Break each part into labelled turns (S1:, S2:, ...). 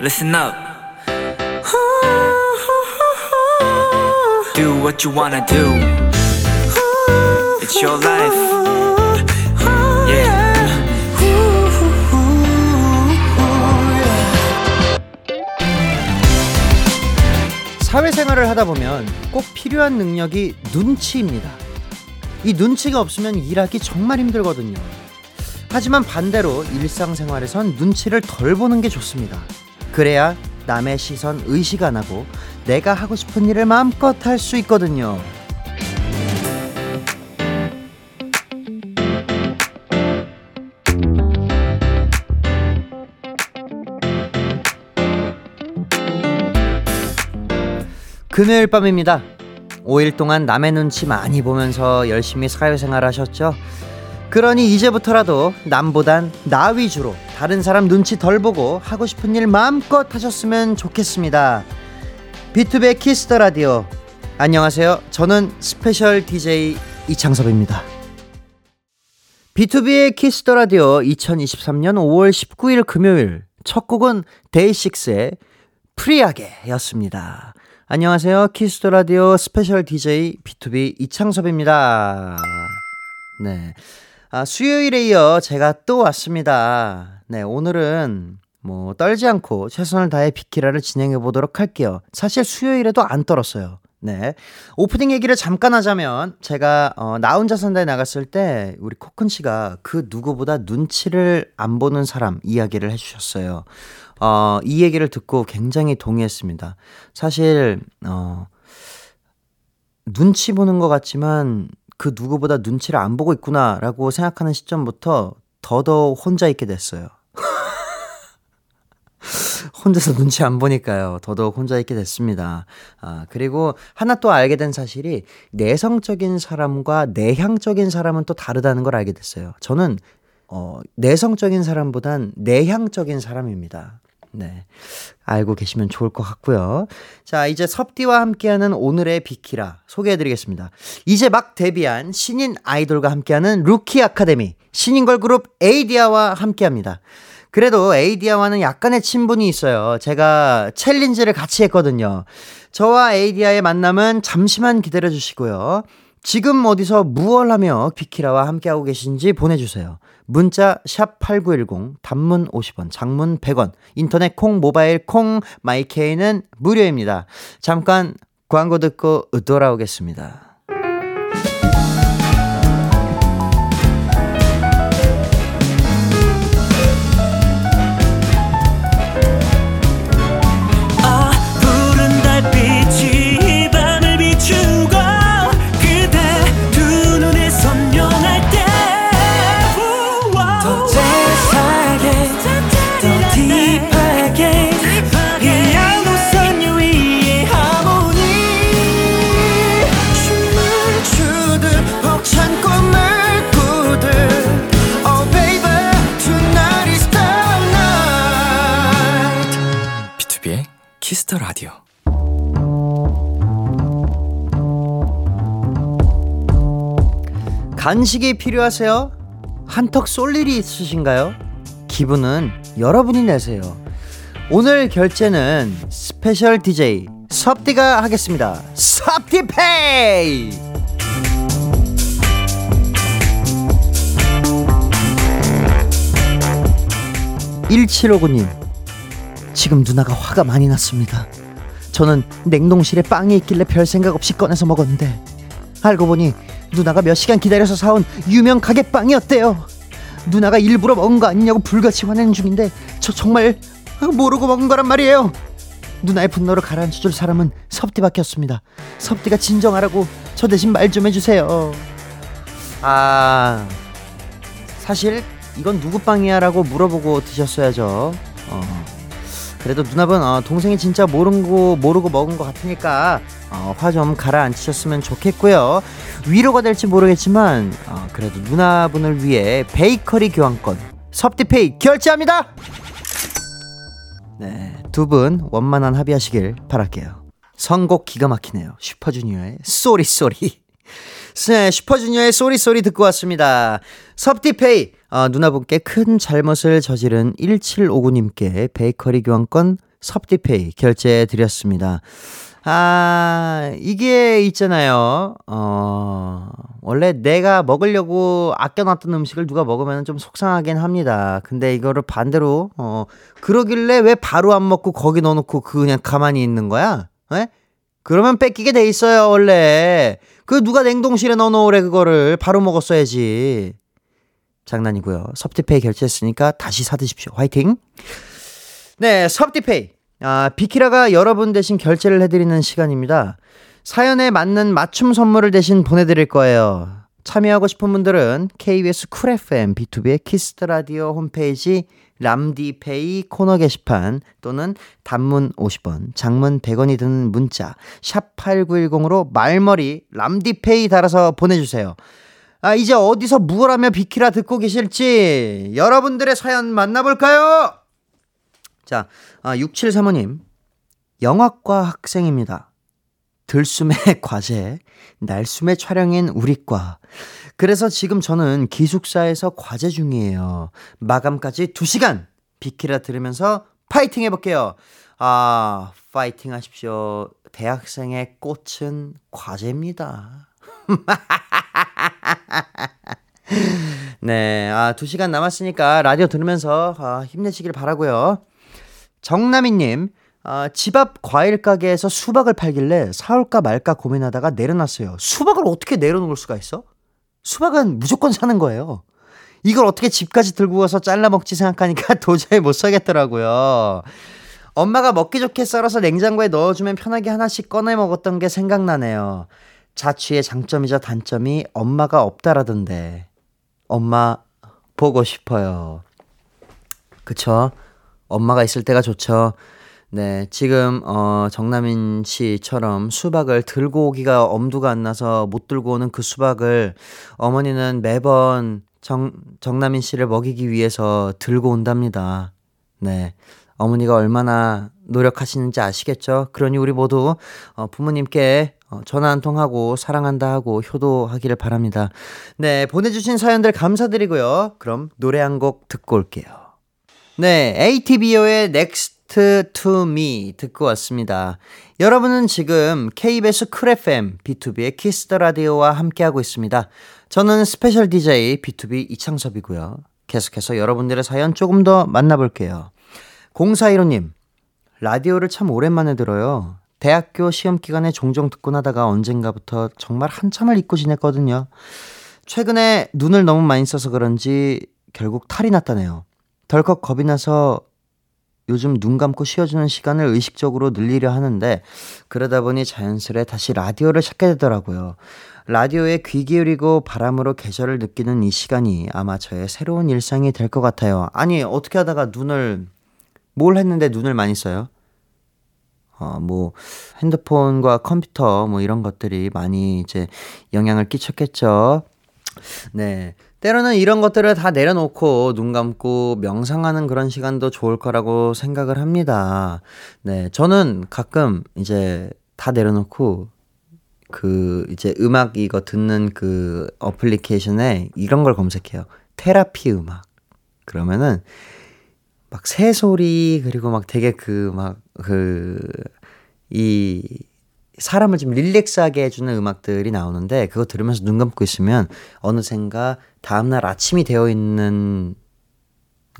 S1: listen up. Do what you wanna do. It's your life. Yeah.
S2: 사회생활을 하다 보면 꼭 필요한 능력이 눈치입니다. 이 눈치가 없으면 일하기 정말 힘들거든요. 하지만 반대로 일상생활에선 눈치를 덜 보는 게 좋습니다. 그래야 남의 시선 의식 안 하고 내가 하고 싶은 일을 마음껏 할 수 있거든요. 금요일 밤입니다. 5일 동안 남의 눈치 많이 보면서 열심히 사회생활 하셨죠? 그러니 이제부터라도 남보단 나 위주로 다른 사람 눈치 덜 보고 하고 싶은 일 마음껏 하셨으면 좋겠습니다. BTOB의 Kiss the Radio. 안녕하세요. 저는 special DJ 이창섭입니다. BTOB의 Kiss the Radio 2023년 5월 19일 금요일 첫 곡은 DAY6의 free하게였습니다. 안녕하세요. Kiss the Radio special DJ BTOB 이창섭입니다. 네. 아, 수요일에 이어 제가 또 왔습니다. 네, 오늘은 뭐 떨지 않고 최선을 다해 비키라를 진행해 보도록 할게요. 사실 수요일에도 안 떨었어요. 네. 오프닝 얘기를 잠깐 하자면 제가 어, 나 혼자 산다에 나갔을 때 우리 코큰 씨가 그 누구보다 눈치를 안 보는 사람 이야기를 해 주셨어요. 어, 이 얘기를 듣고 굉장히 동의했습니다. 사실 어, 눈치 보는 것 같지만 그 누구보다 눈치를 안 보고 있구나라고 생각하는 시점부터 더더욱 혼자 있게 됐어요. 혼자서 눈치 안 보니까요. 더더욱 혼자 있게 됐습니다. 아, 그리고 하나 또 알게 된 사실이 내성적인 사람과 내향적인 사람은 또 다르다는 걸 알게 됐어요. 저는 어, 내성적인 사람보단 내향적인 사람입니다. 네. 알고 계시면 좋을 것 같고요. 자, 이제 섭디와 함께하는 오늘의 비키라 소개해드리겠습니다. 이제 막 데뷔한 신인 아이돌과 함께하는 루키 아카데미, 신인 걸 그룹 ADYA와 함께합니다. 그래도 ADYA와는 약간의 친분이 있어요. 제가 challenge를 같이 했거든요. 저와 ADYA의 만남은 잠시만 기다려 주시고요. 지금 어디서 무얼 하며 비키라와 함께하고 계신지 보내주세요. 문자 샵8910 단문 50원 장문 100원 인터넷 콩 모바일 콩 마이케이는 무료입니다. 잠깐 광고 듣고 돌아오겠습니다.
S1: Kiss the
S3: Radio.
S2: 간식이 필요하세요? 한턱 쏠 일이 있으신가요? 기분은 여러분이 내세요. 오늘 결제는 special DJ 섭디가 하겠습니다. 섭디페이! 1759님, 지금 누나가 화가 많이 났습니다. 저는 냉동실에 빵이 있길래 별 생각 없이 꺼내서 먹었는데, 알고 보니 누나가 몇 시간 기다려서 사온 유명 가게 빵이었대요. 누나가 일부러 먹은 거 아니냐고 불같이 화내는 중인데 저 정말 모르고 먹은 거란 말이에요. 누나의 분노를 가라앉혀 줄 사람은 섭디밖에 없습니다. 섭디가 진정하라고 저 대신 말 좀 해주세요. 아 사실 이건 누구 빵이야라고 물어보고 드셨어야죠. 어. 그래도 누나분 어, 동생이 진짜 모르고 모르고 먹은 것 같으니까 어, 화 좀 가라앉히셨으면 좋겠고요. 위로가 될지 모르겠지만 어, 그래도 누나분을 위해 베이커리 교환권 섭디페이 결제합니다. 네, 두 분 원만한 합의하시길 바랄게요. 선곡 기가 막히네요. 슈퍼주니어의 Sorry Sorry. 네, 슈퍼주니어의 Sorry Sorry 듣고 왔습니다. 섭디페이 어, 누나분께 큰 잘못을 저지른 1759님께 베이커리 교환권 섭디페이 결제해 드렸습니다. 아, 이게 있잖아요. 어, 원래 내가 먹으려고 아껴놨던 음식을 누가 먹으면 좀 속상하긴 합니다. 근데 이거를 반대로, 어, 그러길래 왜 바로 안 먹고 거기 넣어놓고 그냥 가만히 있는 거야? 에? 그러면 뺏기게 돼 있어요, 원래. 그 누가 냉동실에 넣어놓으래, 그거를. 바로 먹었어야지. 장난이고요. 섭디페이 결제했으니까 다시 사드십시오. 화이팅! 네, 섭디페이. 아, 비키라가 여러분 대신 결제를 해드리는 시간입니다. 사연에 맞는 맞춤 선물을 대신 보내드릴 거예요. 참여하고 싶은 분들은 KBS 쿨 FM 비투비의 키스 더 라디오 홈페이지 람디페이 코너 게시판 또는 단문 50원, 장문 100원이 드는 문자 샵 8910으로 말머리 람디페이 달아서 보내 주세요. 아, 이제 어디서 무엇 하며 비키라 듣고 계실지 여러분들의 사연 만나볼까요? 자, 아, 6735님. 영화과 학생입니다. 들숨의 과제, 날숨의 촬영인 우리과. 그래서 지금 저는 기숙사에서 과제 중이에요. 마감까지 2시간! 비키라 들으면서 파이팅 해볼게요. 아, 파이팅 하십시오. 대학생의 꽃은 과제입니다. 네, 아, 2시간 남았으니까 라디오 들으면서 아, 힘내시길 바라고요 정남희님, 아, 집 앞 과일 가게에서 수박을 팔길래 사올까 말까 고민하다가 내려놨어요. 수박을 어떻게 내려놓을 수가 있어? 수박은 무조건 사는 거예요. 이걸 어떻게 집까지 들고 가서 잘라 먹지 생각하니까 도저히 못 사겠더라고요. 엄마가 먹기 좋게 썰어서 냉장고에 넣어주면 편하게 하나씩 꺼내 먹었던 게 생각나네요. 자취의 장점이자 단점이 엄마가 없다라던데. 엄마 보고 싶어요. 그쵸? 엄마가 있을 때가 좋죠. 네, 지금 어 정남인 씨처럼 수박을 들고 오기가 엄두가 안 나서 못 들고 오는 그 수박을 어머니는 매번 정 정남인 씨를 먹이기 위해서 들고 온답니다. 네. 어머니가 얼마나 노력하시는지 아시겠죠? 그러니 우리 모두 어 부모님께 어, 전화 한 통하고 사랑한다 하고 효도하기를 바랍니다. 네, 보내주신 사연들 감사드리고요. 그럼 노래 한 곡 듣고 올게요. 네, ATBO의 Next to Me 듣고 왔습니다. 여러분은 지금 KBS 쿨 FM B2B의 키스 더 라디오와 함께하고 있습니다. 저는 스페셜 DJ B2B 이창섭이고요. 계속해서 여러분들의 사연 조금 더 만나볼게요. 0415님, 라디오를 참 오랜만에 들어요. 대학교 시험 기간에 종종 듣곤 하다가 언젠가부터 정말 한참을 잊고 지냈거든요. 최근에 눈을 너무 많이 써서 그런지 결국 탈이 났다네요. 덜컥 겁이 나서 요즘 눈 감고 쉬어주는 시간을 의식적으로 늘리려 하는데 그러다 보니 자연스레 다시 라디오를 찾게 되더라고요. 라디오에 귀 기울이고 바람으로 계절을 느끼는 이 시간이 아마 저의 새로운 일상이 될 것 같아요. 아니 어떻게 하다가 눈을 뭘 했는데 눈을 많이 써요? 어, 뭐, 핸드폰과 컴퓨터, 뭐, 이런 것들이 많이 이제 영향을 끼쳤겠죠. 네. 때로는 이런 것들을 다 내려놓고 눈 감고 명상하는 그런 시간도 좋을 거라고 생각을 합니다. 네. 저는 가끔 이제 다 내려놓고 그 이제 음악 이거 듣는 그 어플리케이션에 이런 걸 검색해요. 테라피 음악. 그러면은 막 새소리 그리고 막 되게 그 막 그 이 사람을 좀 릴렉스하게 해주는 음악들이 나오는데 그거 들으면서 눈 감고 있으면 어느샌가 다음날 아침이 되어 있는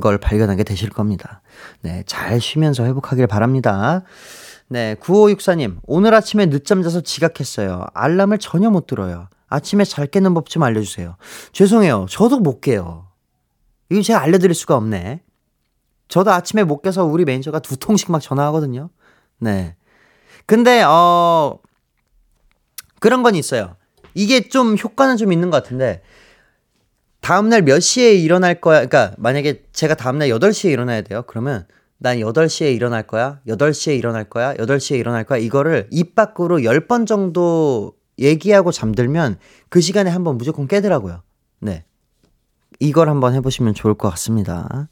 S2: 걸 발견하게 되실 겁니다. 네, 잘 쉬면서 회복하길 바랍니다. 네, 9564님, 오늘 아침에 늦잠 자서 지각했어요. 알람을 전혀 못 들어요. 아침에 잘 깨는 법 좀 알려주세요. 죄송해요. 저도 못 깨요. 이거 제가 알려드릴 수가 없네. 저도 아침에 못 깨서 우리 매니저가 두 통씩 막 전화하거든요. 네. 근데 어 그런 건 있어요. 이게 좀 효과는 좀 있는 것 같은데 다음날 몇 시에 일어날 거야? 그러니까 만약에 제가 다음날 8시에 일어나야 돼요. 그러면 난 8시에 일어날 거야. 8시에 일어날 거야. 8시에 일어날 거야. 이거를 입 밖으로 10번 정도 얘기하고 잠들면 그 시간에 한번 무조건 깨더라고요. 네. 이걸 한번 해보시면 좋을 것 같습니다.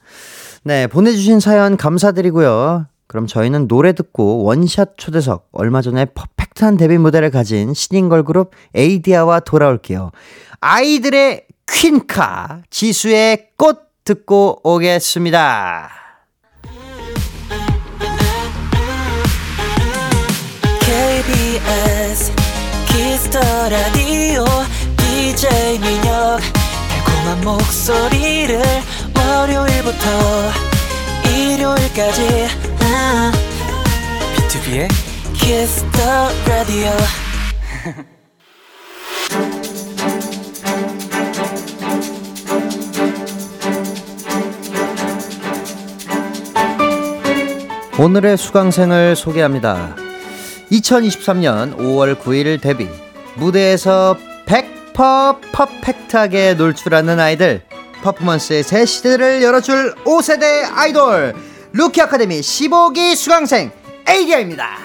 S2: 네. 보내주신 사연 감사드리고요. 그럼 저희는 노래 듣고 원샷 초대석 얼마 전에 퍼펙트한 데뷔 무대를 가진 신인 걸 그룹 에이디아와 돌아올게요. 아이들의 퀸카 지수의 꽃 듣고 오겠습니다.
S1: 키스 더 라디오 DJ 민혁 달콤한 목소리를 월요일부터 일요일까지 아,
S3: 비투비의
S1: 키스 더 라디오
S2: 오늘의 수강생을 소개합니다. 2023년 5월 9일 데뷔. 무대에서 100% 퍼펙트하게 놀출하는 아이들. 퍼포먼스의 새 시대를 열어줄 5세대 아이돌. 루키 아카데미 15기 수강생 에이디야입니다.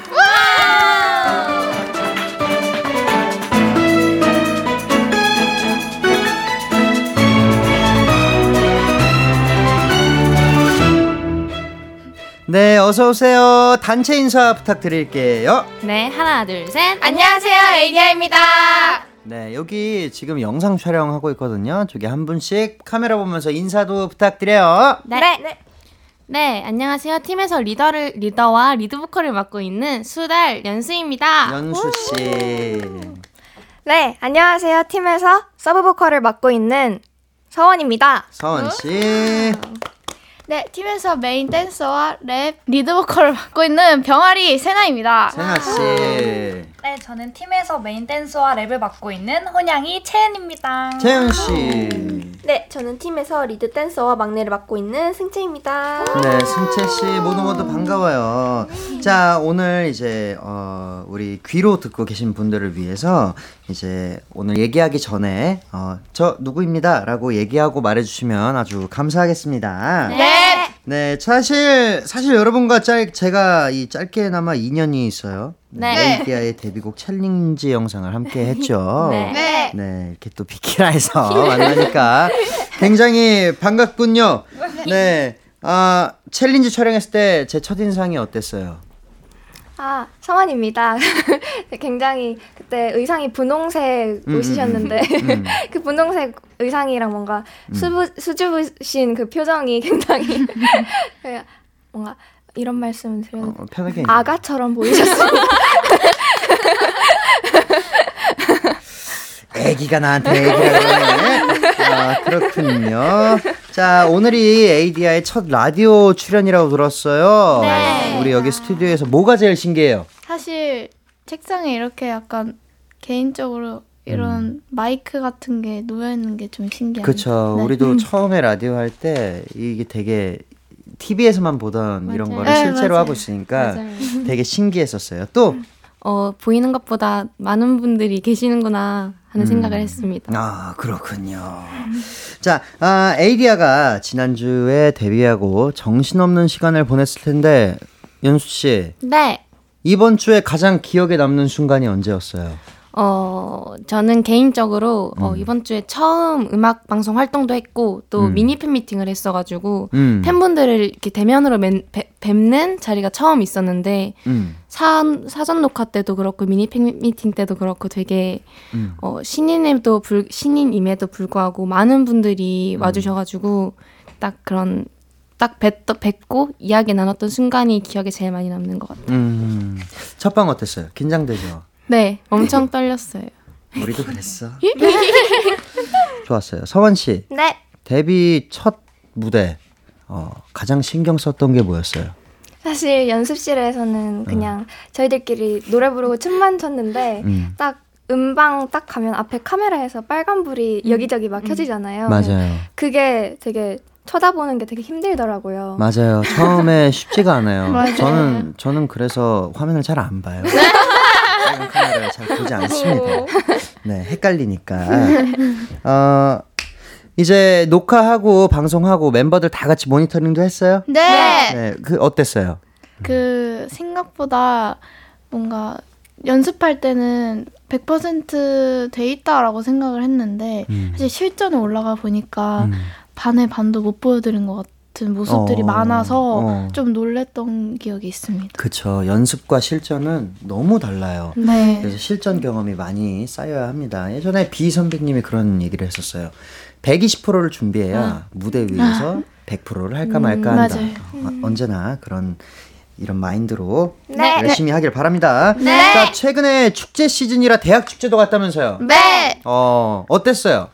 S2: 네, 어서 오세요. 단체 인사 부탁드릴게요.
S4: 네, 하나, 둘, 셋.
S5: 안녕하세요, 에이디야입니다.
S2: 네, 여기 지금 영상 촬영하고 있거든요. 저기 한 분씩 카메라 보면서 인사도 부탁드려요.
S4: 네. 네. 안녕하세요. 팀에서 리더를 리더와 리드 보컬을 맡고 있는 수달 연수입니다.
S2: 연수 씨.
S5: 네, 안녕하세요. 팀에서 서브 보컬을 맡고 있는 서원입니다.
S2: 서원 씨.
S6: 네, 팀에서 메인 댄서와 랩, 리드 보컬을 맡고 있는 병아리 세나입니다.
S2: 세나 씨.
S7: 네, 저는 팀에서 메인 댄서와 랩을 맡고 있는 혼양이 채은입니다.
S2: 채은 씨.
S5: 네, 저는 팀에서 리드 댄서와 막내를 맡고 있는 승채입니다.
S2: 네, 승채 씨 모두 모두 반가워요. 자, 오늘 이제 어 우리 귀로 듣고 계신 분들을 위해서 이제 오늘 얘기하기 전에 어 저 누구입니다라고 얘기하고 말해 주시면 아주 감사하겠습니다.
S6: 네.
S2: 네, 사실 사실 여러분과 짤 제가 이 짧게나마 인연이 있어요.
S4: 네.
S2: 에이디야의 데뷔곡 챌린지 영상을 함께 했죠.
S4: 네.
S6: 네.
S2: 네, 이렇게 또 비키라에서 만나니까 굉장히 반갑군요. 네. 아, 챌린지 촬영했을 때 제 첫인상이 어땠어요?
S5: 아, 서원입니다. 굉장히 그때 의상이 분홍색
S2: 음,
S5: 옷이셨는데
S2: 음, 음.
S5: 그 분홍색 의상이랑 뭔가 수부, 수줍으신 그 표정이 굉장히 그냥 뭔가 이런 말씀을 드려도
S2: 어, 편하게.
S5: 아가처럼 보이셨어요.
S2: 애기가 나한테 애기라 그러네. 아, 그렇군요. 자, 오늘이 에이디아의 첫 라디오 출연이라고 들었어요.
S4: 네.
S2: 우리 여기 스튜디오에서 뭐가 제일 신기해요?
S6: 사실 책상에 이렇게 약간 개인적으로 이런 마이크 같은 게 놓여 있는 게 좀 신기해요.
S2: 그쵸.
S6: 네.
S2: 우리도 처음에 라디오 할 때 이게 되게 TV에서만 보던 이런
S4: 맞아요.
S2: 거를
S6: 네,
S2: 실제로
S6: 맞아요.
S2: 하고 있으니까
S4: 맞아요.
S2: 되게 신기했었어요. 또,
S4: 어, 보이는 것보다 많은 분들이 계시는구나 하는 생각을 했습니다.
S2: 아, 그렇군요. 자, 아, 에이디아가 지난주에 데뷔하고 정신없는 시간을 보냈을 텐데, 연수 씨,
S4: 네.
S2: 이번 주에 가장 기억에 남는 순간이 언제였어요?
S4: 어, 저는 개인적으로 어, 이번 주에 처음 음악 방송 활동도 했고 또
S2: 음.
S4: 미니 팬 미팅을 했어가지고
S2: 음.
S4: 팬분들을 이렇게 대면으로 맨, 뵈- 뵙는 자리가 처음 있었는데
S2: 음,
S4: 사, 사전 녹화 때도 그렇고 미니 팬 미팅 때도 그렇고 되게
S2: 음.
S4: 어, 신인임도 불, 신인임에도 불구하고 많은 분들이
S2: 음.
S4: 와주셔가지고 딱 그런 딱 뵙, 뵙고 이야기 나눴던 순간이 기억에 제일 많이 남는 것 같아요.
S2: 음. 첫방 어땠어요? 긴장되죠?
S4: 네, 엄청 떨렸어요.
S2: 우리도 그랬어. 좋았어요. 서원 씨,
S5: 네.
S2: 데뷔 첫 무대, 어, 가장 신경 썼던 게 뭐였어요?
S5: 사실 연습실에서는 그냥 저희들끼리 노래 부르고 춤만 췄는데
S2: 음.
S5: 딱 음방 딱 가면 앞에 카메라에서 빨간불이 여기저기 막 켜지잖아요.
S2: 맞아요.
S5: 그게 되게 쳐다보는 게 되게 힘들더라고요.
S2: 맞아요. 처음에 쉽지가 않아요.
S6: 맞아요.
S2: 저는 저는 그래서 화면을 잘 안 봐요. 빨간 카메라를 잘 보지 않습니다. 네, 헷갈리니까. 어, 이제 녹화하고 방송하고 멤버들 다 같이 모니터링도 했어요?
S6: 네.
S2: 네, 그 어땠어요?
S6: 그 생각보다 뭔가 연습할 때는 100%돼 있다라고 생각을 했는데
S2: 음.
S6: 사실 실전에 올라가 보니까
S2: 음.
S6: 반의 반도 못 보여드린 것 같은 모습들이
S2: 어,
S6: 많아서
S2: 어.
S6: 좀 놀랬던 기억이 있습니다.
S2: 그쵸. 연습과 실전은 너무 달라요.
S6: 네.
S2: 그래서 실전 경험이 많이 쌓여야 합니다. 예전에 비 선배님이 그런 얘기를 했었어요. 120%를 준비해야 무대 위에서 100%를 할까 말까
S6: 음,
S2: 한다.
S6: 맞아요.
S2: 어, 언제나 그런 이런 마인드로
S6: 네.
S2: 열심히 하길 바랍니다.
S6: 네.
S2: 자, 최근에 축제 시즌이라 대학 축제도 갔다면서요.
S6: 네.
S2: 어, 어땠어요?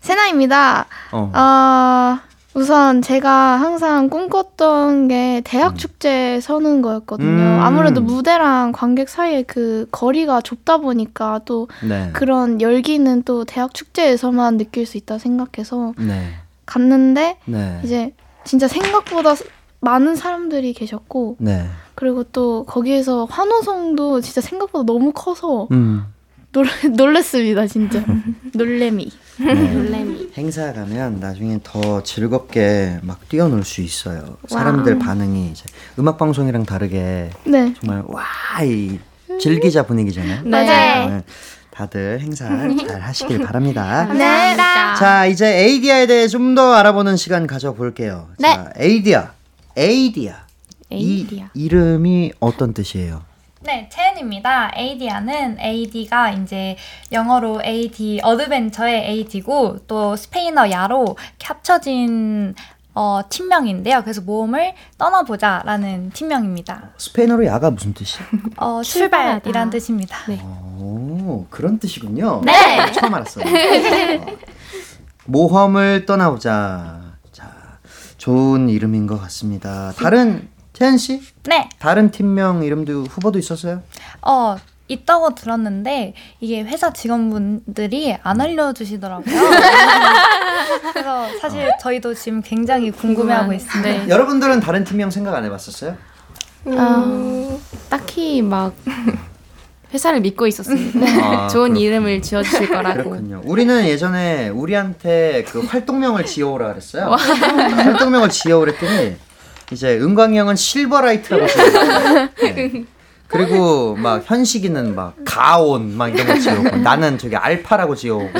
S6: 세나입니다.
S2: 어.
S6: 어, 우선 제가 항상 꿈꿨던 게
S2: 음.
S6: 대학 축제에 서는 거였거든요.
S2: 음.
S6: 아무래도 무대랑 관객 사이에 그 거리가 좁다 보니까 또
S2: 네.
S6: 그런 열기는 또 대학 축제에서만 느낄 수 있다 생각해서
S2: 네.
S6: 갔는데
S2: 네.
S6: 이제 진짜 생각보다 많은 사람들이 계셨고
S2: 네.
S6: 그리고 또 거기에서 환호성도 진짜 생각보다 너무 커서
S2: 음.
S6: 놀, 놀랬습니다 진짜 놀래미
S2: 네.
S4: 놀래미.
S2: 행사 가면 나중에 더 즐겁게 막 뛰어놀 수 있어요. 사람들 반응이 이제 음악 방송이랑 다르게
S6: 네
S2: 정말 와이 즐기자 분위기잖아요.
S4: 맞아요.
S2: 네. 다들 행사 잘 하시길 바랍니다.
S6: 네.
S2: 자, 이제 에이디야에 대해 좀 더 알아보는 시간 가져볼게요.
S4: 네.
S2: 자, 에이디야. 에이디야.
S4: 에이디아.
S2: 이 이름이 어떤 뜻이에요?
S7: 네, 채은입니다. 에이디야는 AD가 이제 영어로 AD adventure의 AD고 또 스페인어 ya로 합쳐진 어, 팀명인데요. 그래서 모험을 떠나보자라는 팀명입니다.
S2: 스페인어로 야가 무슨 뜻이에요?
S7: 어. 출발이란 뜻입니다.
S4: 네.
S2: 오, 그런 뜻이군요.
S7: 네.
S2: 처음 알았어요. 어. 모험을 떠나보자. 자, 좋은 이름인 것 같습니다. 다른 태연 씨?
S7: 네,
S2: 다른 팀명 이름도 후보도 있었어요?
S7: 어, 있다고 들었는데 이게 회사 직원분들이 안 알려주시더라고요. 그래서 사실 저희도 지금 굉장히 궁금해하고 있습니다.
S4: 네.
S2: 여러분들은 다른 팀명 생각 안 해봤었어요?
S4: 아, 딱히 막 회사를 믿고 있었습니다.
S2: 아,
S4: 좋은
S2: 그렇군요.
S4: 이름을 지어주실 거라고.
S2: 그렇군요. 우리는 예전에 우리한테 그 활동명을 지어오라 그랬어요. 활동명을 지어오라 그랬더니 이제 은광이 형은 실버라이트라고 지어요. 네. 그리고 막 현식이는 막 가온 막 이런 거 지어오고 나는 저기 알파라고 지어오고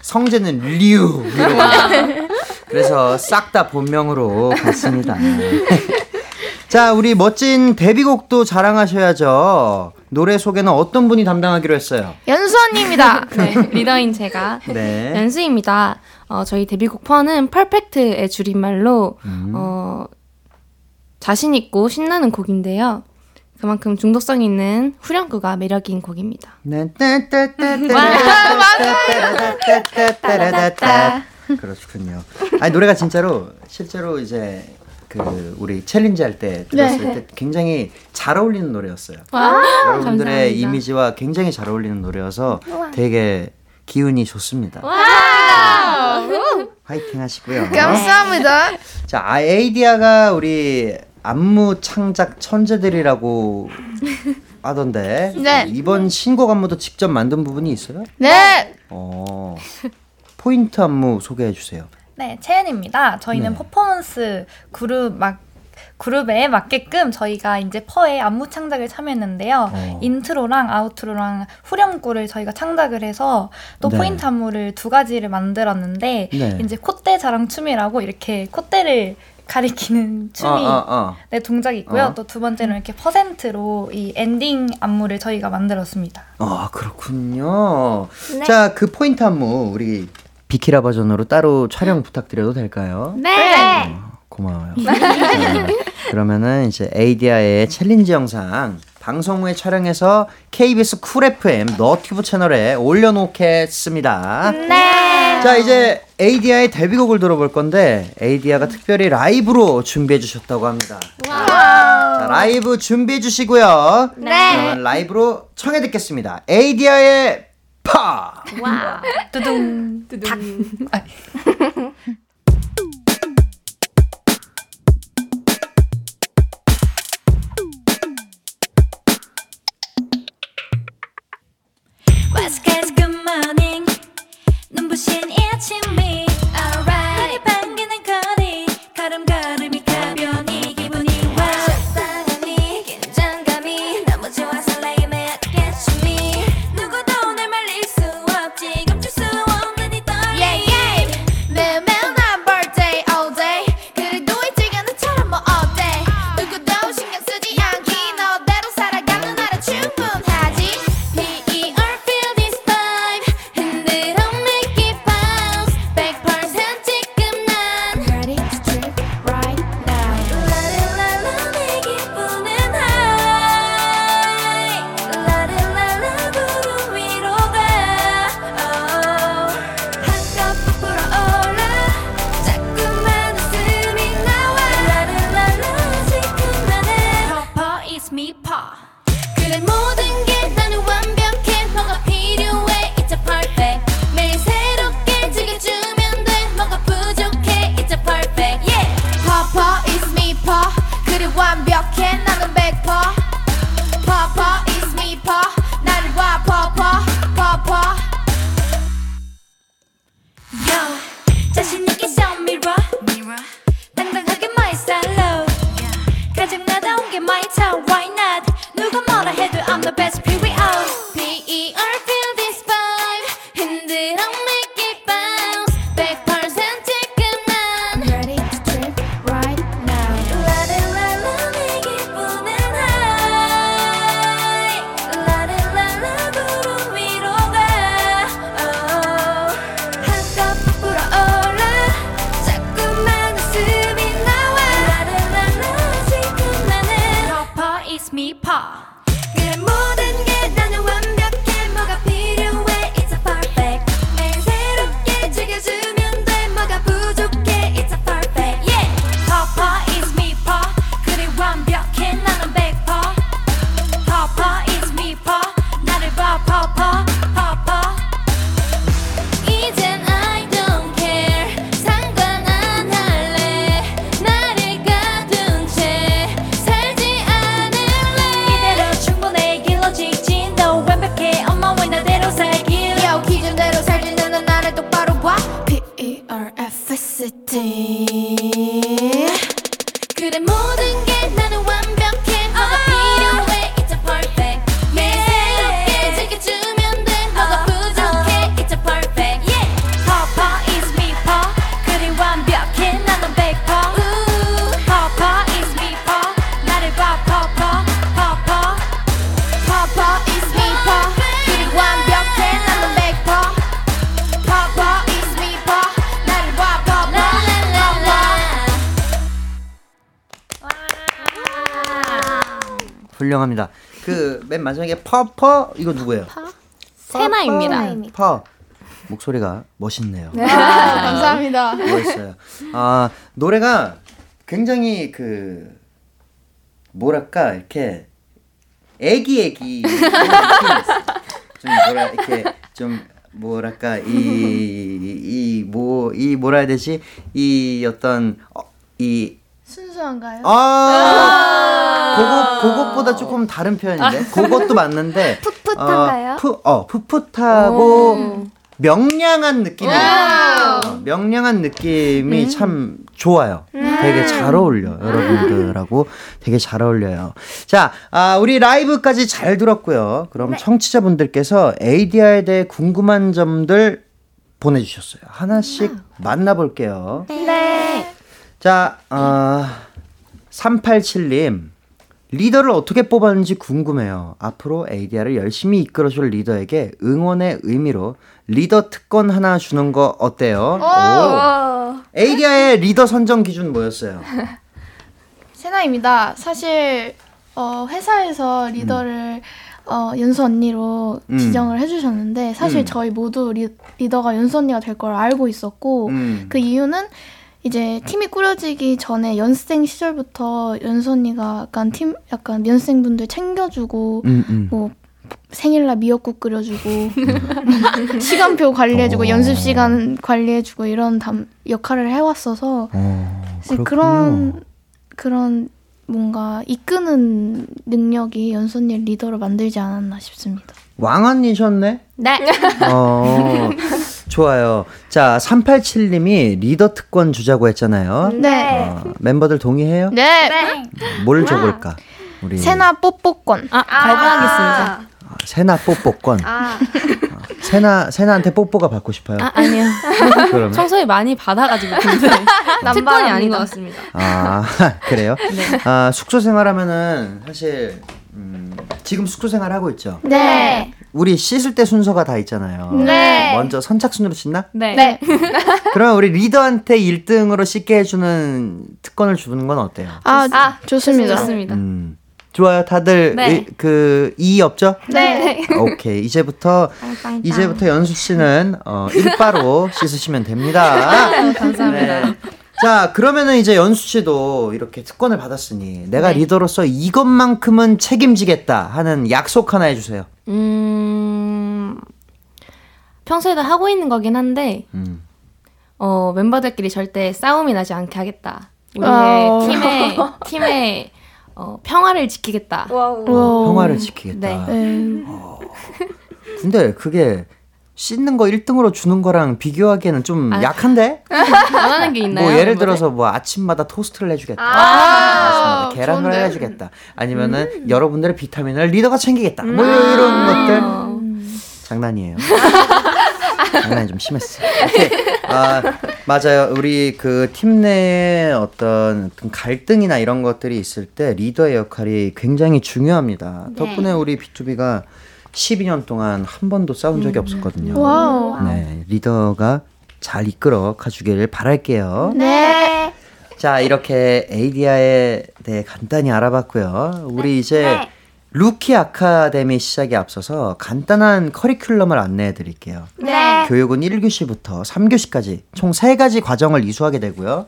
S2: 성재는 류 이러고 그래서 싹 다 본명으로 갔습니다. 자, 우리 멋진 데뷔곡도 자랑하셔야죠. 노래 소개는 어떤 분이 담당하기로 했어요?
S6: 연수 언니입니다
S4: 네, 리더인 제가
S2: 네.
S4: 연수입니다. 어, 저희 데뷔곡 펀은 퍼펙트의 줄임말로
S2: 음.
S4: 어, 자신 있고 신나는 곡인데요. 그만큼 중독성 있는 후렴구가 매력인 곡입니다.
S2: 네. 그렇군요. 아니 노래가 진짜로 실제로 이제 그 우리 챌린지 할 때 들었을
S6: 네.
S2: 때 굉장히 잘 어울리는 노래였어요.
S4: 와,
S2: 여러분들의
S4: 감사합니다.
S2: 이미지와 굉장히 잘 어울리는 노래여서 되게 기운이 좋습니다. 화이팅 하시고요.
S6: 감사합니다
S2: 자, 아, 에이디아가 우리 안무 창작 천재들이라고 하던데
S6: 네.
S2: 이번 신곡 안무도 직접 만든 부분이 있어요?
S6: 네
S2: 어, 포인트 안무 소개해 주세요.
S7: 네, 채은입니다. 저희는
S2: 네.
S7: 퍼포먼스 그룹 막 그룹에 맞게끔 저희가 이제 퍼의 안무 창작을 참여했는데요.
S2: 어.
S7: intro랑 outro랑 후렴구를 저희가 창작을 해서 또
S2: 네.
S7: 포인트 안무를 두 가지를 만들었는데
S2: 네.
S7: 이제 콧대 자랑 춤이라고 이렇게 콧대를 가리키는 춤이
S2: 어, 어, 어.
S7: 네, 동작이 있고요.
S2: 어.
S7: 또 두 번째는 이렇게 퍼센트로 이 엔딩 안무를 저희가 만들었습니다.
S2: 아, 그렇군요.
S5: 네.
S2: 자, 그 포인트 안무 우리 비키라 버전으로 따로 촬영 부탁드려도 될까요?
S4: 네.
S2: 고마워요. 자, 그러면은 이제 에이디아의 챌린지 영상 방송 후에 촬영해서 KBS 쿨 FM 너튜브 채널에 올려놓겠습니다.
S5: 네.
S2: 자 이제 에이디아의 데뷔곡을 들어볼 건데 에이디아가 특별히 라이브로 준비해 주셨다고 합니다. 자, 라이브 준비해 주시고요.
S5: 네.
S2: 그러면 라이브로 청해 듣겠습니다. 에이디아의 파.
S7: 두둥.
S8: West
S2: 퍼퍼 이거 누구예요?
S4: 세나입니다.
S2: 퍼 목소리가 멋있네요.
S6: 아, 감사합니다.
S2: 멋있어요. 아 노래가 굉장히 그 뭐랄까 이렇게 애기 애기 좀 뭐라 이렇게 좀 뭐랄까 이 이뭐이 뭐라 해야 되지 이 어떤 어, 이
S6: 순수한가요?
S2: 아, 그거 그것보다 조금 다른 표현인데. 그것도 맞는데.
S5: 풋풋한가요?
S2: 어, 푸, 어, 풋풋하고 명량한 느낌이. 어, 명량한 느낌이 참 좋아요. 되게 잘 어울려. 여러분들하고 되게 잘 어울려요. 자, 아, 우리 라이브까지 잘 들었고요. 그럼 청취자분들께서 에이디아에 대해 궁금한 점들 보내주셨어요. 하나씩 만나볼게요.
S5: 네.
S2: 자, 어, 387님. 리더를 어떻게 뽑았는지 궁금해요. 앞으로 ADR을 열심히 이끌어줄 리더에게 응원의 의미로 리더 특권 하나 주는 거 어때요? 오. ADR의 리더 선정 기준 뭐였어요?
S6: 세나입니다. 사실 어, 회사에서 리더를 어, 연수 언니로
S2: 음.
S6: 지정을 해주셨는데 사실
S2: 음.
S6: 저희 모두 리, 리더가 연수 언니가 될 걸 알고 있었고
S2: 음.
S6: 그 이유는 이제 팀이 꾸려지기 전에 연습생 시절부터 언니가 약간 팀 약간 연습생분들 챙겨주고
S2: 음, 음.
S6: 뭐 생일날 미역국 끓여주고 시간표 관리해주고
S2: 어.
S6: 연습 시간 관리해주고 이런 담, 역할을 해왔어서
S2: 어.
S6: 그런 그런 뭔가 이끄는 능력이 연수언니 리더로 만들지 않았나 싶습니다.
S2: 왕언니셨네?
S4: 네.
S2: 어, 좋아요. 자, 387님이 리더 특권 주자고 했잖아요.
S6: 네.
S2: 어, 멤버들 동의해요?
S6: 네.
S2: 뭘 줘볼까? 우리
S6: 세나 뽀뽀권.
S4: 아, 발표하겠습니다.
S2: 아, 세나 뽀뽀권.
S5: 아,
S2: 세나 세나한테 뽀뽀가 받고 싶어요.
S4: 아, 아니요.
S2: 그러면
S4: 평소에 많이 받아가지고 근데 특권이 아닌 것 같습니다.
S2: 아 그래요?
S4: 네.
S2: 아 숙소 생활하면은 사실 음, 지금 숙소 생활 하고 있죠.
S6: 네.
S2: 우리 씻을 때 순서가 다 있잖아요.
S6: 네.
S2: 먼저 선착순으로 씻나?
S4: 네.
S6: 네.
S2: 그러면 우리 리더한테 1등으로 씻게 해주는 특권을 주는 건 어때요?
S6: 아,
S5: 아,
S6: 좋습니다.
S4: 좋습니다.
S2: 음, 좋아요. 다들
S4: 네.
S2: 그 이의 없죠?
S6: 네.
S2: 오케이. 이제부터 이제부터 연수 씨는 어, 일바로 씻으시면 됩니다.
S4: 감사합니다.
S2: 네. 자, 그러면은 이제 연수 씨도 이렇게 특권을 받았으니 내가
S4: 네.
S2: 리더로서 이것만큼은 책임지겠다 하는 약속 하나 해주세요.
S4: 음, 평소에도 하고 있는 거긴 한데,
S2: 음.
S4: 어, 멤버들끼리 절대 싸움이 나지 않게 하겠다. 우리의
S6: 어.
S4: 팀의, 팀의, 어, 평화를 지키겠다.
S5: Wow.
S6: 어.
S2: 평화를 지키겠다.
S4: 네.
S6: 네.
S2: 근데 그게 씻는 거 1등으로 주는 거랑 비교하기에는 좀
S4: 아,
S2: 약한데?
S4: 원하는 게 있나요?
S2: 뭐 예를? 들어서 뭐 아침마다 토스트를 해주겠다.
S6: 아,
S2: 아침마다 계란을
S6: 좋은데.
S2: 해주겠다. 아니면은 여러분들의 비타민을 리더가 챙기겠다. 뭐 이런 것들 장난이에요. 장난이 좀 심했어. 오케이. 아 맞아요. 우리 그 팀 내에 어떤 갈등이나 이런 것들이 있을 때 리더의 역할이 굉장히 중요합니다. 덕분에 우리 B2B가 12년 동안 한 번도 싸운 적이 없었거든요.
S6: Wow.
S2: 네, 리더가 잘 이끌어 가주길 바랄게요.
S6: 네.
S2: 자, 이렇게 에이디아에 대해 간단히 알아봤고요. 우리 이제 루키 아카데미 시작에 앞서서 간단한 커리큘럼을 안내해 드릴게요.
S5: 네.
S2: 교육은 1교시부터 3교시까지 총 3가지 과정을 이수하게 되고요.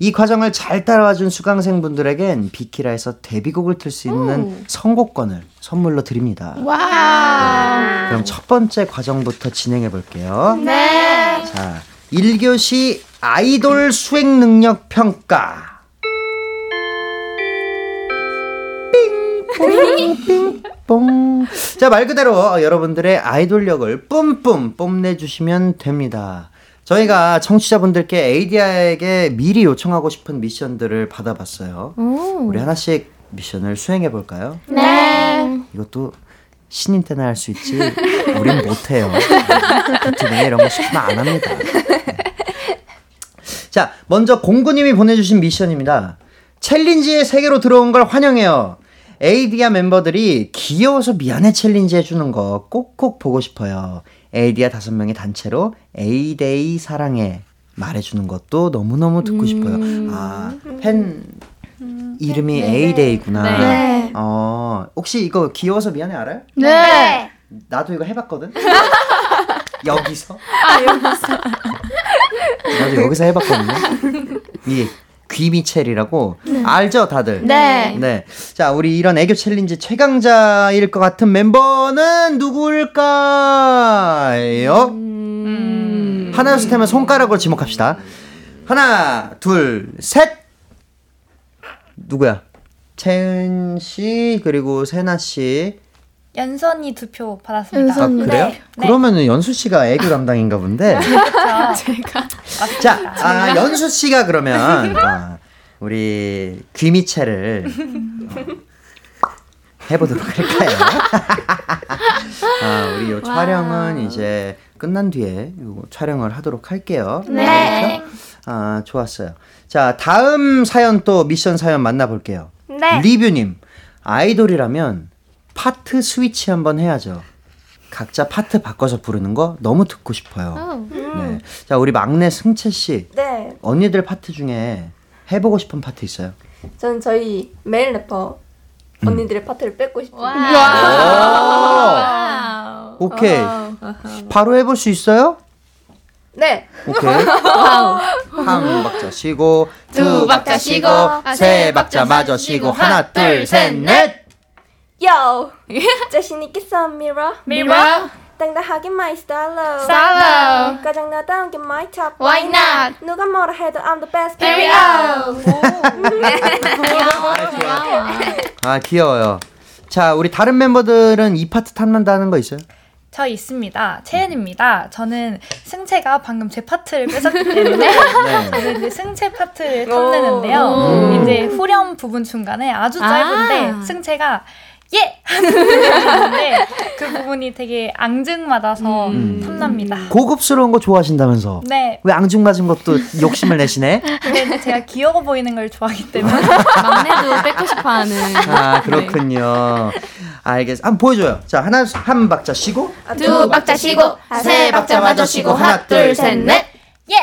S2: 이 과정을 잘 따라와 준 수강생분들에겐 비키라에서 데뷔곡을 틀 수 있는 선곡권을 선물로 드립니다.
S6: Wow.
S2: 그럼 첫 번째 과정부터 진행해 볼게요.
S6: 네.
S2: 자, 1교시 아이돌 수행 능력 평가. 뽕. 자, 말 그대로 여러분들의 아이돌력을 뿜뿜 뽐내주시면 됩니다. 저희가 청취자분들께 에이디아에게 미리 요청하고 싶은 미션들을 받아봤어요. 우리 하나씩 미션을 수행해 볼까요?
S5: 네.
S2: 이것도 신인 때나 할 수 있지. 우린 못해요. 같은 이런 거 시키면 안 합니다. 자, 먼저 공구님이 보내주신 미션입니다. 챌린지의 세계로 들어온 걸 환영해요. 에이디아 멤버들이 귀여워서 미안해 챌린지 해주는 거 꼭꼭 보고 싶어요. 에이디아 다섯 명의 단체로 에이데이 사랑해 말해주는 것도 너무너무 듣고 싶어요. 아, 팬 이름이 에이데이구나.
S5: 네.
S2: 어, 혹시 이거 귀여워서 미안해 알아요?
S5: 네.
S2: 나도 이거 해봤거든. 여기서? 아 여기서. 나도 여기서 해봤거든요. 이 귀미첼이라고 알죠 다들?
S5: 네.
S2: 네. 자 우리 이런 애교 챌린지 최강자일 것 같은 멤버는 누구일까요? 하나 둘 셋하면 손가락으로 지목합시다. 하나 둘 셋. 누구야? 채은 씨 그리고 세나 씨.
S7: 연선이 두 표 받았습니다.
S2: 아, 그래요? 그러면은 연수 씨가 애교 담당인가 본데.
S7: 제가
S2: 자, 아, 연수 씨가 그러면 아, 우리 귀미채를 어, 해보도록 할까요? 아, 우리 요 촬영은 이제 끝난 뒤에 요 촬영을 하도록 할게요.
S5: 네.
S2: 그렇죠? 아, 좋았어요. 자, 다음 사연 또 미션 사연 만나볼게요.
S5: 네.
S2: 리뷰님, 아이돌이라면 파트 스위치 한번 해야죠. 각자 파트 바꿔서 부르는 거 너무 듣고 싶어요. 네. 자, 우리 막내 승채 씨,
S5: 네.
S2: 언니들 파트 중에 해 보고 싶은 파트 있어요?
S5: 저는 저희 메인 래퍼 언니들의 파트를 뺏고 싶어요.
S2: 오! 오케이. 바로 해볼 수 있어요?
S5: 네.
S2: 오케이. 한 박자 쉬고, 두 박자 쉬고, 세 박자 마저 쉬고, 하나, 둘, 셋, 넷!
S5: Yo. 자신 있게 서,
S6: mirror? Mirror
S5: 당당하게 my style.
S6: Style.
S5: 가장 나다운 게 my top.
S6: Why not?
S5: 누가 뭐라 해도 I'm the best.
S6: Period.
S2: 아, 귀여워요. 자, 우리 다른 멤버들은 이 파트 탐난다는 거 있어요?
S7: 저 있습니다. 채은입니다. 저는 승채가 방금 제 파트를 뺏었기 때문에
S2: 네.
S7: 저는 이제 승채 파트를 탐내는데요.
S2: 음.
S7: 이제 후렴 부분 중간에 아주 짧은데
S4: 아.
S7: 승채가 예! 하는 부분이 있는데 그 부분이 되게 앙증맞아서
S2: 음.
S7: 탐납니다.
S2: 고급스러운 거 좋아하신다면서.
S7: 네.
S2: 왜 앙증 맞은 것도 욕심을 내시네?
S7: 근데 제가 귀여워 보이는 걸 좋아하기 때문에
S4: 막내도 뺏고 싶어하는.
S2: 아, 그렇군요. 알겠어. 한번 보여줘요. 자, 하나, 한 박자 쉬고,
S6: 두 박자 쉬고 세 박자 마저 쉬고 하나 둘 셋 넷.
S7: 예!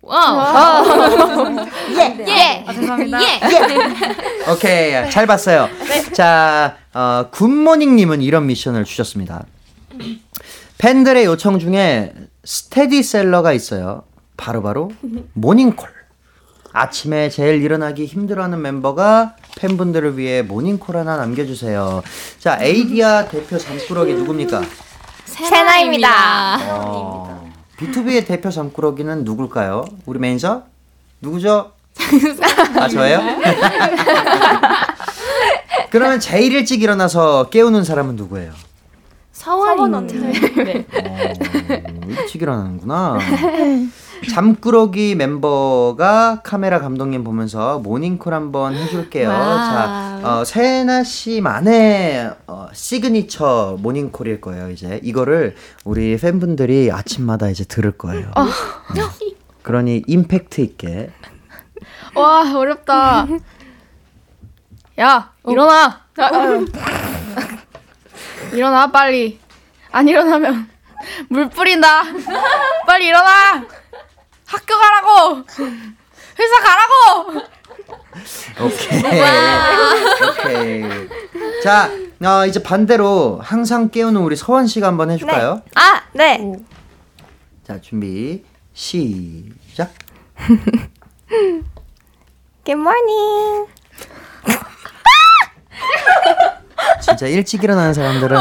S4: 와.
S6: 예.
S7: 아, 죄송합니다.
S2: 오케이. 잘 봤어요. 자, 어, 굿모닝님은 이런 미션을 주셨습니다. 팬들의 요청 중에 스테디셀러가 있어요. 바로 바로 모닝콜. 아침에 제일 일어나기 힘들어하는 멤버가 팬분들을 위해 모닝콜 하나 남겨주세요. 자, 에이디아 대표 잠꾸러기 누굽니까?
S5: 세나입니다.
S2: 어, B2B의 대표 잠꾸러기는 누굴까요? 우리 매니저? 누구죠? 아, 저예요? 그러면 제일 일찍 일어나서 깨우는 사람은 누구예요?
S4: 서원
S5: 언니.
S4: 네.
S2: 어, 일찍 일어나는구나. 잠꾸러기 멤버가 카메라 감독님 보면서 모닝콜 한번 해줄게요.
S4: Wow.
S2: 자, 어, 세나 씨만의 어, 시그니처 모닝콜일 거예요. 이제 이거를 우리 팬분들이 아침마다 이제 들을 거예요. 어, 그러니 임팩트 있게.
S6: 와 어렵다. 야 일어나. 아, 아유. 일어나 빨리. 안 일어나면 물 뿌린다. 빨리 일어나. 학교 가라고. 회사 가라고.
S2: 오케이. 오케이. 자, 어, 이제 반대로 항상 깨우는 우리 서원 씨가 한번 해줄까요?
S5: 아, 네.
S2: 자, 준비 시작.
S5: Good morning.
S2: 진짜 일찍 일어나는 사람들은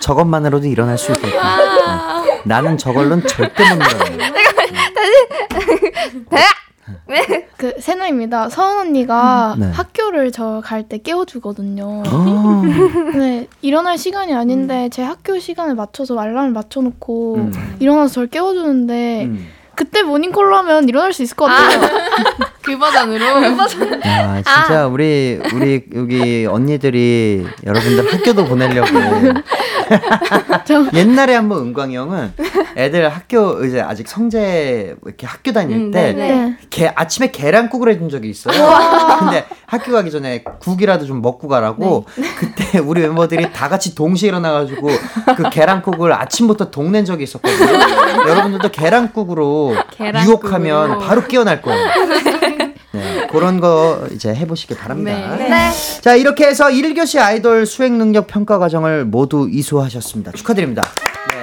S2: 저것만으로도 일어날 수 있겠다. 네. 나는 저걸로는 절대 못 일어나.
S6: 그 세나입니다. 서은 언니가
S2: 네.
S6: 학교를 저 갈 때 깨워주거든요.
S2: 어.
S6: 네, 일어날 시간이 아닌데 제 학교 시간에 맞춰서 알람을 맞춰놓고
S2: 음.
S6: 일어나서 저를 깨워주는데
S2: 음.
S6: 그때 모닝콜로 하면 일어날 수 있을 것 같아요.
S4: 그 버전으로.
S2: 야, 진짜 우리 우리 여기 언니들이 여러분들 학교도 보내려고 옛날에 한번 은광이 형은 애들 학교 이제 아직 성재 이렇게 학교 다닐
S4: 음,
S2: 때
S4: 네,
S6: 네.
S2: 게, 아침에 계란국을 해준 적이 있어요. 근데 학교 가기 전에 국이라도 좀 먹고 가라고 그때 우리 멤버들이 다 같이 동시에 일어나가지고 그 계란국을 아침부터 동낸 적이 있었거든요. 여러분들도 계란국으로
S4: 계란국으로.
S2: 유혹하면 바로 깨어날 거예요. 네, 그런 거 이제 해보시기 바랍니다.
S5: 네.
S2: 자, 이렇게 해서 1교시 아이돌 수행 능력 평가 과정을 모두 이수하셨습니다. 축하드립니다. 네.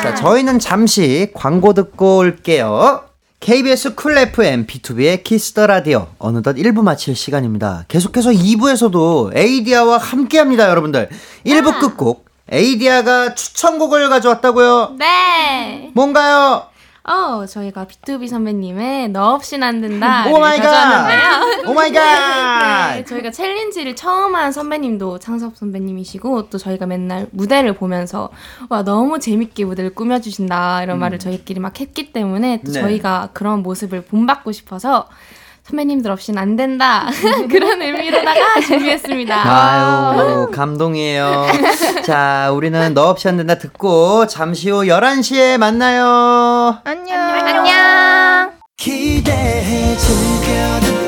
S2: 자, 저희는 잠시 광고 듣고 올게요. KBS 쿨 FM 비투비의 키스 더 라디오 어느덧 1부 마칠 시간입니다. 계속해서 2부에서도 에이디아와 함께 합니다, 여러분들. 1부 끝곡 에이디아가 추천곡을 가져왔다고요?
S4: 네.
S2: 뭔가요?
S4: 어, 저희가 B2B 선배님의 너 없인 안 된다. Oh my
S2: God! Oh my God!
S4: 네, 저희가 챌린지를 처음 한 선배님도 창섭 선배님이시고 또 저희가 맨날 무대를 보면서 와 너무 재밌게 무대를 꾸며 주신다 이런 말을 저희끼리 막 했기 때문에 또
S2: 네.
S4: 저희가 그런 모습을 본받고 싶어서 선배님들 없인 안 된다 그런 의미로다가 준비했습니다.
S2: 아유, 감동이에요. 자, 우리는 너 없이 안 된다 듣고 잠시 후 11시에 만나요.
S6: 안녕.
S5: 안녕.
S1: 기대해 즐겨 듣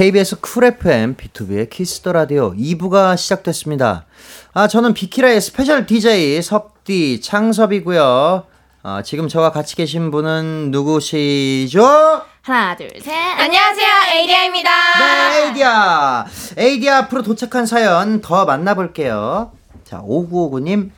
S2: KBS 쿨 FM 비투비의 키스 더 라디오 2부가 시작됐습니다. 아, 저는 비키라의 스페셜 DJ 섭디 창섭이고요. 아, 지금 저와 같이 계신 분은 누구시죠?
S4: 하나 둘 셋.
S5: 안녕하세요. 에이디아입니다.
S2: 네, 에이디아. 에이디아 앞으로 도착한 사연 더 만나볼게요. 자, 5959님.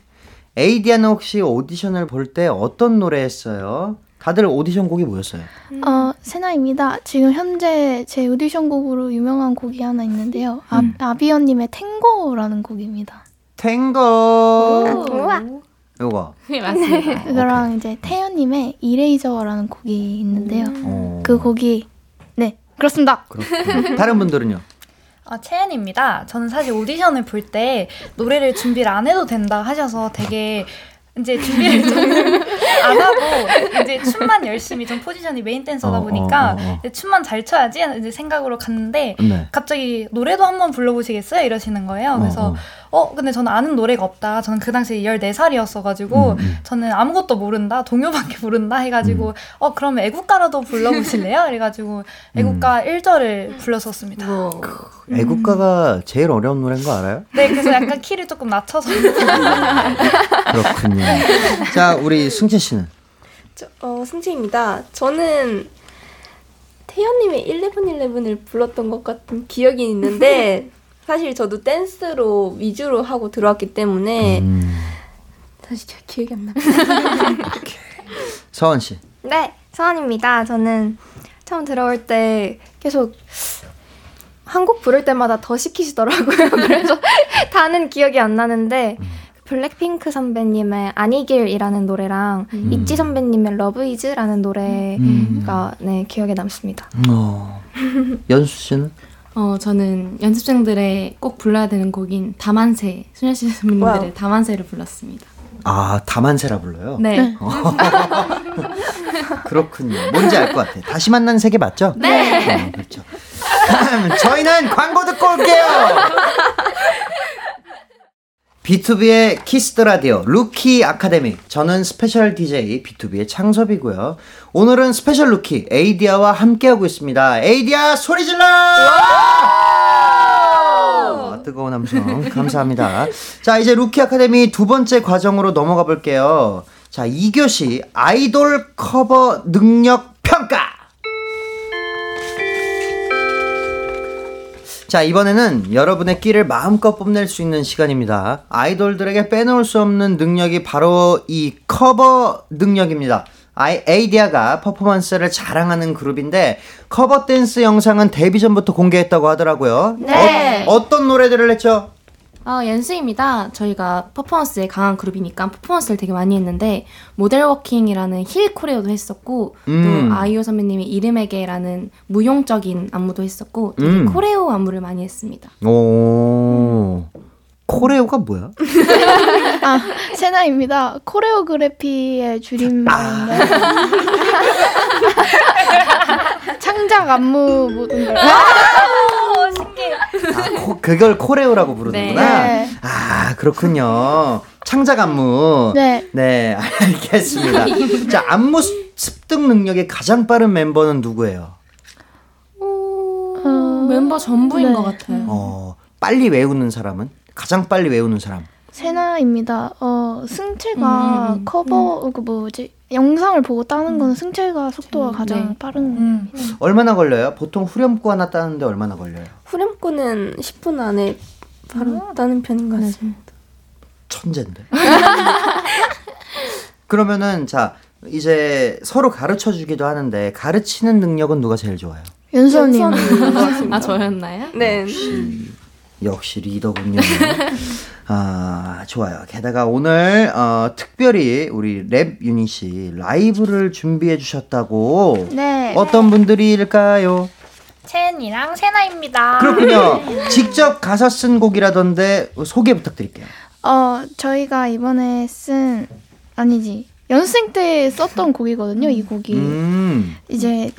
S2: 에이디아는 혹시 오디션을 볼 때 어떤 노래 했어요? 다들 오디션 곡이 뭐였어요?
S6: 어, 세나입니다. 지금 현재 제 오디션 곡으로 유명한 곡이 하나 있는데요. 아, 아비언님의 탱고라는 곡입니다.
S2: 탱고.
S5: 우와.
S2: 요거.
S4: 네 맞습니다.
S6: 그거랑 이제 태연님의 이레이저라는 곡이 있는데요.
S2: 어.
S6: 그 곡이 네 그렇습니다.
S2: 그렇군요. 다른 분들은요?
S7: 아, 채연입니다. 저는 사실 오디션을 볼 때 노래를 준비를 안 해도 된다 하셔서 되게 이제 준비를 좀 안 하고 이제 춤만 열심히 좀 포지션이 메인 댄서다
S2: 어,
S7: 보니까
S2: 어, 어, 어.
S7: 이제 춤만 잘 춰야지 이제 생각으로 갔는데
S2: 네.
S7: 갑자기 노래도 한번 불러보시겠어요? 이러시는 거예요. 그래서
S2: 어,
S7: 어, 근데 저는 아는 노래가 없다. 저는 그 당시에 14살이었어가지고
S2: 음, 음.
S7: 저는 아무것도 모른다. 동요밖에 모른다 해가지고 어 그러면 애국가라도 불러보실래요? 그래가지고 애국가
S2: 음.
S7: 1절을 불렀었습니다.
S4: 뭐,
S2: 애국가가 제일 어려운 노래인 거 알아요?
S7: 네, 그래서 약간 키를 조금 낮춰서
S2: 그렇군요. 자, 우리 승채 씨는?
S5: 저, 어, 승지입니다. 저는 태연님의 1111을 불렀던 것 같은 기억이 있는데 사실 저도 댄스로 위주로 하고 들어왔기 때문에
S2: 음,
S5: 사실 잘 기억이 안 납니다.
S2: 서원 씨.
S5: 네, 서원입니다. 저는 처음 들어올 때 계속 한곡 부를 때마다 더 시키시더라고요. 그래서 다는 기억이 안 나는데 블랙핑크 선배님의 아니길이라는 노래랑 있지 선배님의 LOVE is라는 노래가 네 기억에 남습니다.
S2: 어. 연수 씨는?
S4: 어 저는 연습생들의 꼭 불러야 되는 곡인 다만세 소녀시대 선배님들의
S5: 와우.
S4: 다만세를 불렀습니다.
S2: 아, 다만세라 불러요?
S4: 네.
S2: 그렇군요. 뭔지 알 것 같아. 다시 만난 세계 맞죠? 네. 그렇죠. 저희는 광고 듣고 올게요. BTOB의 Kiss the Radio 루키 아카데미 저는 special DJ BTOB의 창섭이고요. 오늘은 special 루키 에이디아와 함께하고 있습니다. 에이디아 소리 질러! 아, 뜨거운 함성 감사합니다. 자 이제 루키 아카데미 두 번째 과정으로 넘어가 볼게요. 자 2교시 아이돌 커버 능력 평가. 자, 이번에는 여러분의 끼를 마음껏 뽐낼 수 있는 시간입니다. 아이돌들에게 빼놓을 수 없는 능력이 바로 이 커버 능력입니다. 아이, 에이디아가 퍼포먼스를 자랑하는 그룹인데 커버 댄스 영상은 데뷔 전부터 공개했다고 하더라고요.
S4: 네.
S2: 어, 어떤 노래들을 했죠?
S4: 어, 연수입니다. 저희가 퍼포먼스에 강한 그룹이니까 퍼포먼스를 되게 많이 했는데 모델 워킹이라는 heel choreo도 했었고
S2: 음.
S4: 또 아이유 선배님의 이름에게라는 무용적인 안무도 했었고 되게
S2: 음.
S4: choreo 안무를 많이 했습니다.
S2: 오. 코레오가 뭐야?
S6: 아, 세나입니다. 코레오그래피의 줄임말인데. 창작 안무 모든 걸.
S2: 아, 코- 그걸 코레오라고 부르는구나.
S6: 네.
S2: 아, 그렇군요. 창작 안무.
S6: 네.
S2: 네, 알겠습니다. 자, 안무 습- 습득 능력이 가장 빠른 멤버는 누구예요?
S6: 어,
S4: 멤버 전부인
S6: 네.
S4: 것 같아요.
S2: 어, 빨리 외우는 사람은? 가장 빨리 외우는 사람.
S6: 세나입니다. 어, 승채가
S4: 음, 음,
S6: 커버 그 뭐지? 영상을 보고 따는 건 승채가 속도가
S4: 네.
S6: 가장 빠른.
S7: 음.
S2: 얼마나 걸려요? 보통 후렴구 하나 따는데 얼마나 걸려요?
S5: 후렴구는 10분 안에 바로 따는 편인 것 같습니다.
S2: 천재인데. 그러면은 자, 이제 서로 가르쳐 주기도 하는데 가르치는 능력은 누가 제일 좋아요?
S6: 연수 언님.
S4: 아 저였나요?
S5: 네.
S2: 역시 역시 리더군요. 아 좋아요. 게다가 오늘 어, 특별히 우리 랩 유닛이 라이브를 준비해 주셨다고.
S6: 네.
S2: 어떤 분들일까요?
S7: 채은이랑 세나입니다.
S2: 그렇군요. 직접 가사 쓴 곡이라던데 소개 부탁드릴게요.
S6: 어, 저희가 이번에 쓴 아니지. 연습생 때 썼던 곡이거든요. 이 곡이.
S2: 음,
S6: 이제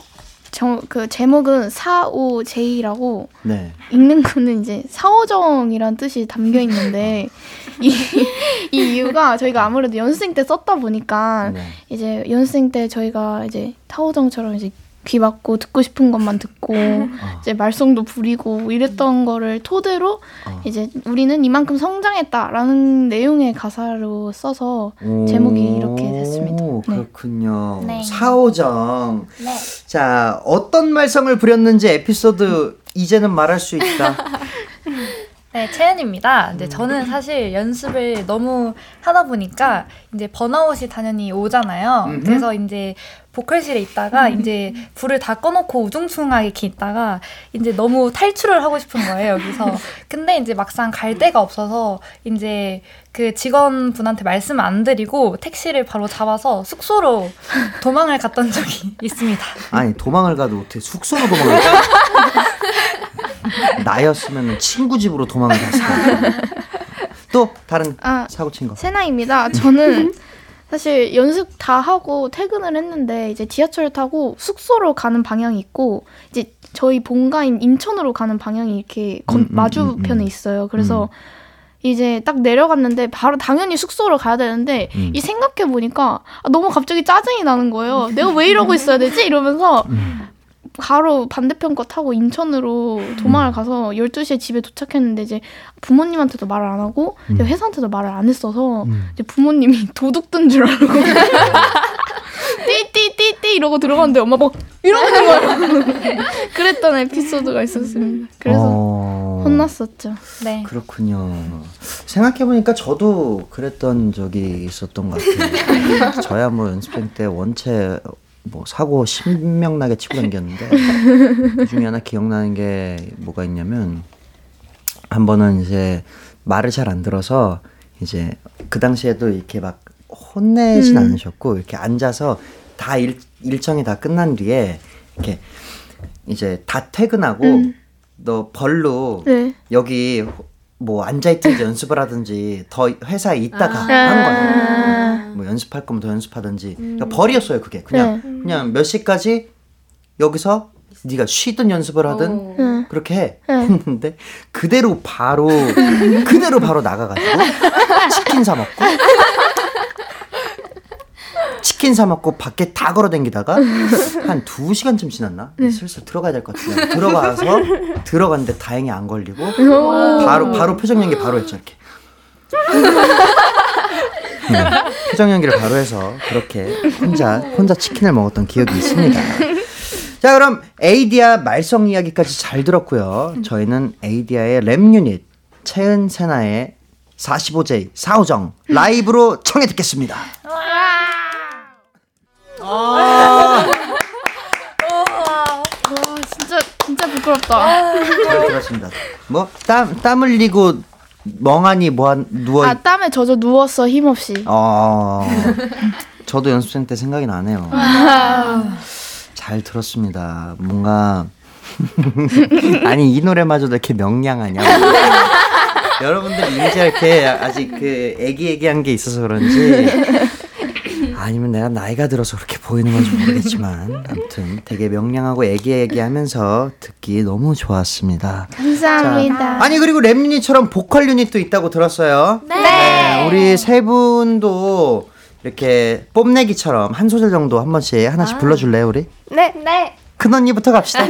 S6: 정, 그 제목은 45J라고
S2: 네.
S6: 읽는 거는 이제 사오정이란 뜻이 담겨 있는데 이, 이 이유가 저희가 아무래도 연습생 때 썼다 보니까
S2: 네.
S6: 이제 연습생 때 저희가 이제 타오정처럼 이제 귀 막고 듣고 싶은 것만 듣고 이제 말썽도 부리고 이랬던 거를 토대로
S2: 어.
S6: 이제 우리는 이만큼 성장했다라는 내용의 가사로 써서 제목이 이렇게 됐습니다.
S2: 오,
S6: 네.
S2: 그렇군요.
S7: 네.
S2: 사오정.
S7: 네.
S2: 자, 어떤 말썽을 부렸는지 에피소드 이제는 말할 수 있다.
S7: 네, 채은입니다. 이제 저는 사실 연습을 너무 하다 보니까 이제 번아웃이 당연히 오잖아요.
S2: 음흠.
S7: 그래서 이제 보컬실에 있다가 이제 불을 다 꺼놓고 우중충하게 이렇게 있다가 이제 너무 탈출을 하고 싶은 거예요, 여기서. 근데 이제 막상 갈 데가 없어서 이제 그 직원분한테 말씀 안 드리고 택시를 바로 잡아서 숙소로 도망을 갔던 적이 있습니다.
S2: 아니, 도망을 가도 어떻게 숙소로 도망을 가? 나였으면 친구 집으로 도망을 갔을 거야. 또 다른
S6: 아,
S2: 사고 친 거.
S6: 세나입니다. 저는 사실 연습 다 하고 퇴근을 했는데 이제 지하철 타고 숙소로 가는 방향이 있고 이제 저희 본가인 인천으로 가는 방향이 이렇게 건-
S2: 음, 음,
S6: 마주편에
S2: 음, 음.
S6: 있어요. 그래서 이제 딱 내려갔는데 바로 당연히 숙소로 가야 되는데
S2: 음.
S6: 이 생각해 보니까 아, 너무 갑자기 짜증이 나는 거예요. 내가 왜 이러고 있어야 되지? 이러면서
S2: 음.
S6: 바로 반대편 거 타고 인천으로 도망을 가서 12시에 집에 도착했는데 이제 부모님한테도 말을 안 하고
S2: 음.
S6: 회사한테도 말을 안 했어서
S2: 음.
S6: 이제 부모님이 도둑 든 줄 알고 띠띠띠띠 이러고 들어갔는데 엄마 막 이러는 거예요. 그랬던 에피소드가 있었습니다. 그래서
S2: 어,
S6: 혼났었죠.
S7: 네.
S2: 그렇군요. 생각해 보니까 저도 그랬던 적이 있었던 것 같아요. 저야 뭐 연습생 때 원체 뭐 사고 신명나게 치고 다녔는데 그 중에 하나 기억나는 게 뭐가 있냐면 한 번은 이제 말을 잘 안 들어서 이제 그 당시에도 이렇게 막 혼내진
S6: 음.
S2: 않으셨고 이렇게 앉아서 다 일, 일정이 다 끝난 뒤에 이렇게 이제 다 퇴근하고
S6: 음.
S2: 너 벌로
S6: 네.
S2: 여기 뭐 앉아있든지 연습을 하든지 더 회사에 있다가
S4: 아.
S2: 하는 거예요.
S6: 아.
S2: 뭐 연습할 거면 더 연습하든지 그러니까 벌이었어요 그게 그냥
S6: 네.
S2: 그냥 몇 시까지 여기서 네가 쉬든 연습을 하든
S4: 어.
S6: 응.
S2: 그렇게 해
S6: 네.
S2: 했는데 그대로 바로 그대로 바로 나가가지고 치킨 사 먹고 치킨 사 먹고 밖에 다 걸어다니다가 한두 시간쯤 지났나 슬슬 들어가야 될 것 같은데 들어가서 들어갔는데 다행히 안 걸리고 바로 바로 표정 연기 바로 했죠 이렇게 네, 표정 연기를 바로 해서 그렇게 혼자 혼자 치킨을 먹었던 기억이 있습니다. 자, 그럼 에이디아 말썽 이야기까지 잘 들었고요. 저희는 에이디아의 랩 유닛 채은 세나의 45J 사우정 라이브로 청해 듣겠습니다.
S6: 와 진짜 진짜 부끄럽다.
S2: 잘 들었습니다. 뭐땀땀 흘리고 멍하니 뭐 누워
S6: 아 땀에 젖어 누웠어 힘없이.
S2: 어. 저도 연습생 때 생각이 나네요. 잘 들었습니다. 뭔가 아니 이 노래마저도 이렇게 명량하냐? 여러분들 이제 이렇게 아직 그 애기애기한 게 있어서 그런지 아니면 내가 나이가 들어서 그렇게 보이는 건지 모르겠지만 아무튼 되게 명량하고 애기애기하면서 듣기 너무 좋았습니다.
S6: 감사합니다.
S2: 아니 그리고 랩 유닛처럼 보컬 유닛도 있다고 들었어요. 네. 우리 세 분도 이렇게 뽐내기처럼 한 소절 정도 한 번씩 하나씩 불러줄래요 우리?
S5: 네, 네.
S2: 큰 언니부터 갑시다.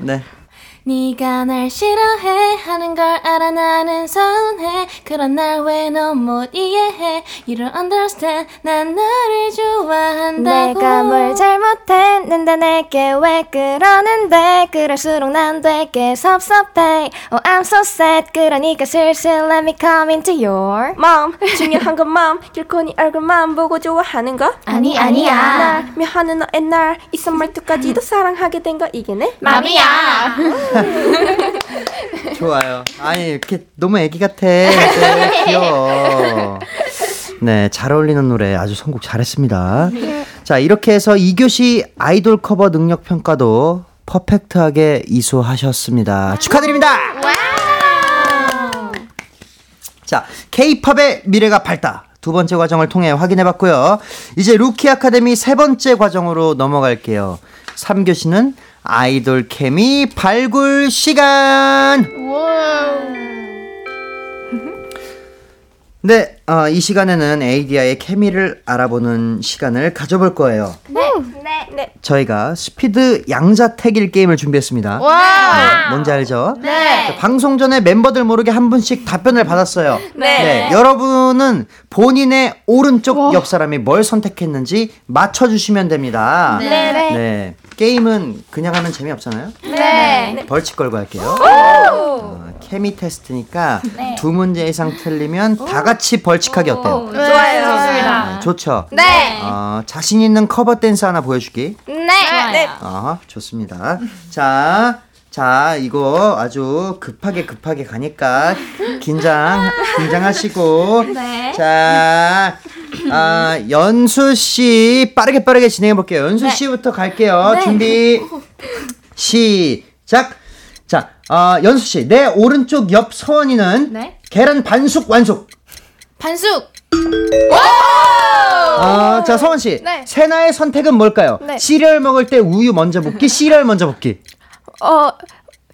S2: 네.
S4: 네가 날 싫어해 하는 걸 알아 나는 서운해. 그런 날 왜 넌 못 이해해? You don't understand. 난 너를 좋아한다고.
S5: 내가 뭘 잘못했는데 내게 왜 그러는데? 그럴수록 난 되게 섭섭해. Oh I'm so sad. 그러니까 슬슬 let me come into your
S9: 맘 중요한 건맘 결코 네 얼굴만 보고 좋아하는 거?
S4: 아니 아니야.
S9: 날 묘하는 너의 날. 이 선 말투까지도 사랑하게 된 거? 이게 내
S4: 맘이야
S2: 좋아요. 아니 이렇게 너무 애기 같아. 네, 귀여워. 네, 잘 어울리는 노래 아주 선곡 잘했습니다. 자, 이렇게 해서 2교시 아이돌 커버 능력 평가도 perfect하게 이수하셨습니다. 축하드립니다. 자, K-팝의 미래가 밝다. 두 번째 과정을 통해 확인해 봤고요. 이제 루키 아카데미 세 번째 과정으로 넘어갈게요. 3교시는 아이돌 케미 발굴 시간. 네, 어, 이 시간에는 에이디아의 케미를 알아보는 시간을 가져볼 거예요.
S5: 네, 네, 네.
S2: 저희가 스피드 양자택일 게임을 준비했습니다. 네, 뭔지 알죠? 네. 방송 전에 멤버들 모르게 한 분씩 답변을 받았어요.
S9: 네.
S2: 여러분은 본인의 오른쪽 옆 사람이 뭘 선택했는지 맞춰주시면 됩니다.
S5: 네, 네.
S2: 네. 게임은 그냥 하면 재미없잖아요?
S5: 네.
S2: 벌칙 걸고 할게요. 어, 케미 테스트니까 두 문제 이상 틀리면 다 같이 벌칙하기 어때요?
S9: 좋아요 좋습니다
S2: 네, 좋죠?
S5: 네.
S2: 어, 자신 있는 커버 댄스 하나 보여주기.
S5: 네.
S9: 네.
S2: 어, 좋습니다. 자, 자, 이거 아주 급하게 급하게 가니까 긴장, 긴장하시고.
S4: 네.
S2: 자, 아, 연수 씨 빠르게 빠르게 진행해 볼게요. 연수 씨부터 갈게요. 준비, 시작. 자, 어, 연수 씨, 내 오른쪽 옆 서원이는
S4: 네.
S2: 계란 반숙 완숙.
S4: 반숙
S2: 어, 자, 서원 씨,
S5: 네.
S2: 세나의 선택은 뭘까요?
S5: 네.
S2: 시리얼 먹을 때 우유 먼저 붓기, 시리얼 먼저 붓기.
S5: 어,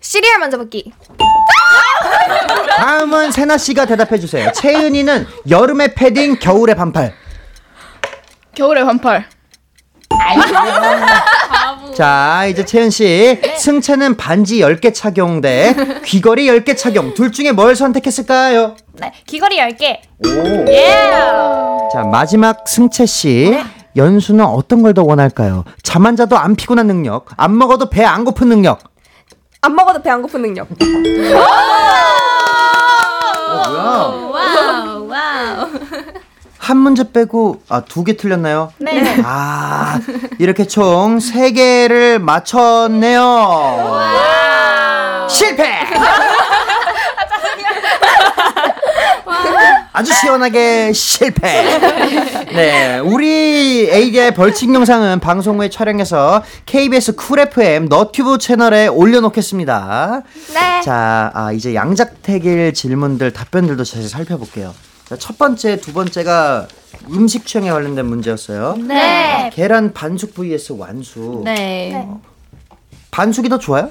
S5: 시리얼 먼저 먹기.
S2: 다음은 세나 씨가 대답해 주세요. 채은이는 여름에 패딩, 겨울에 반팔.
S6: 겨울에 반팔.
S2: 자, 이제 채은 씨. 승채는 반지 10개 착용 대 귀걸이 10개 착용. 둘 중에 뭘 선택했을까요?
S7: 네, 귀걸이 10개.
S2: 오. 자, 마지막 승채 씨. 연수는 어떤 걸 더 원할까요? 잠 안 자도 안 피곤한 능력, 안 먹어도 배 안 고픈 능력.
S9: 안 먹어도 배 안 고픈 능력
S2: 어, 뭐야?
S4: 와우 와우
S2: 한 문제 빼고 아 두 개 틀렸나요? 네. 아 이렇게 총 세 개를 맞췄네요. 실패. 아주 시원하게 실패. 네, 우리 ADYA 벌칙 영상은 방송 후에 촬영해서 KBS Cool FM 너튜브 채널에 올려놓겠습니다.
S5: 네.
S2: 자, 아, 이제 양작택일 질문들 답변들도 다시 살펴볼게요. 자, 첫 번째, 두 번째가 음식 취향에 관련된 문제였어요.
S5: 네.
S2: 계란 반숙 vs 완숙.
S4: 네.
S2: 반숙이 더 좋아요?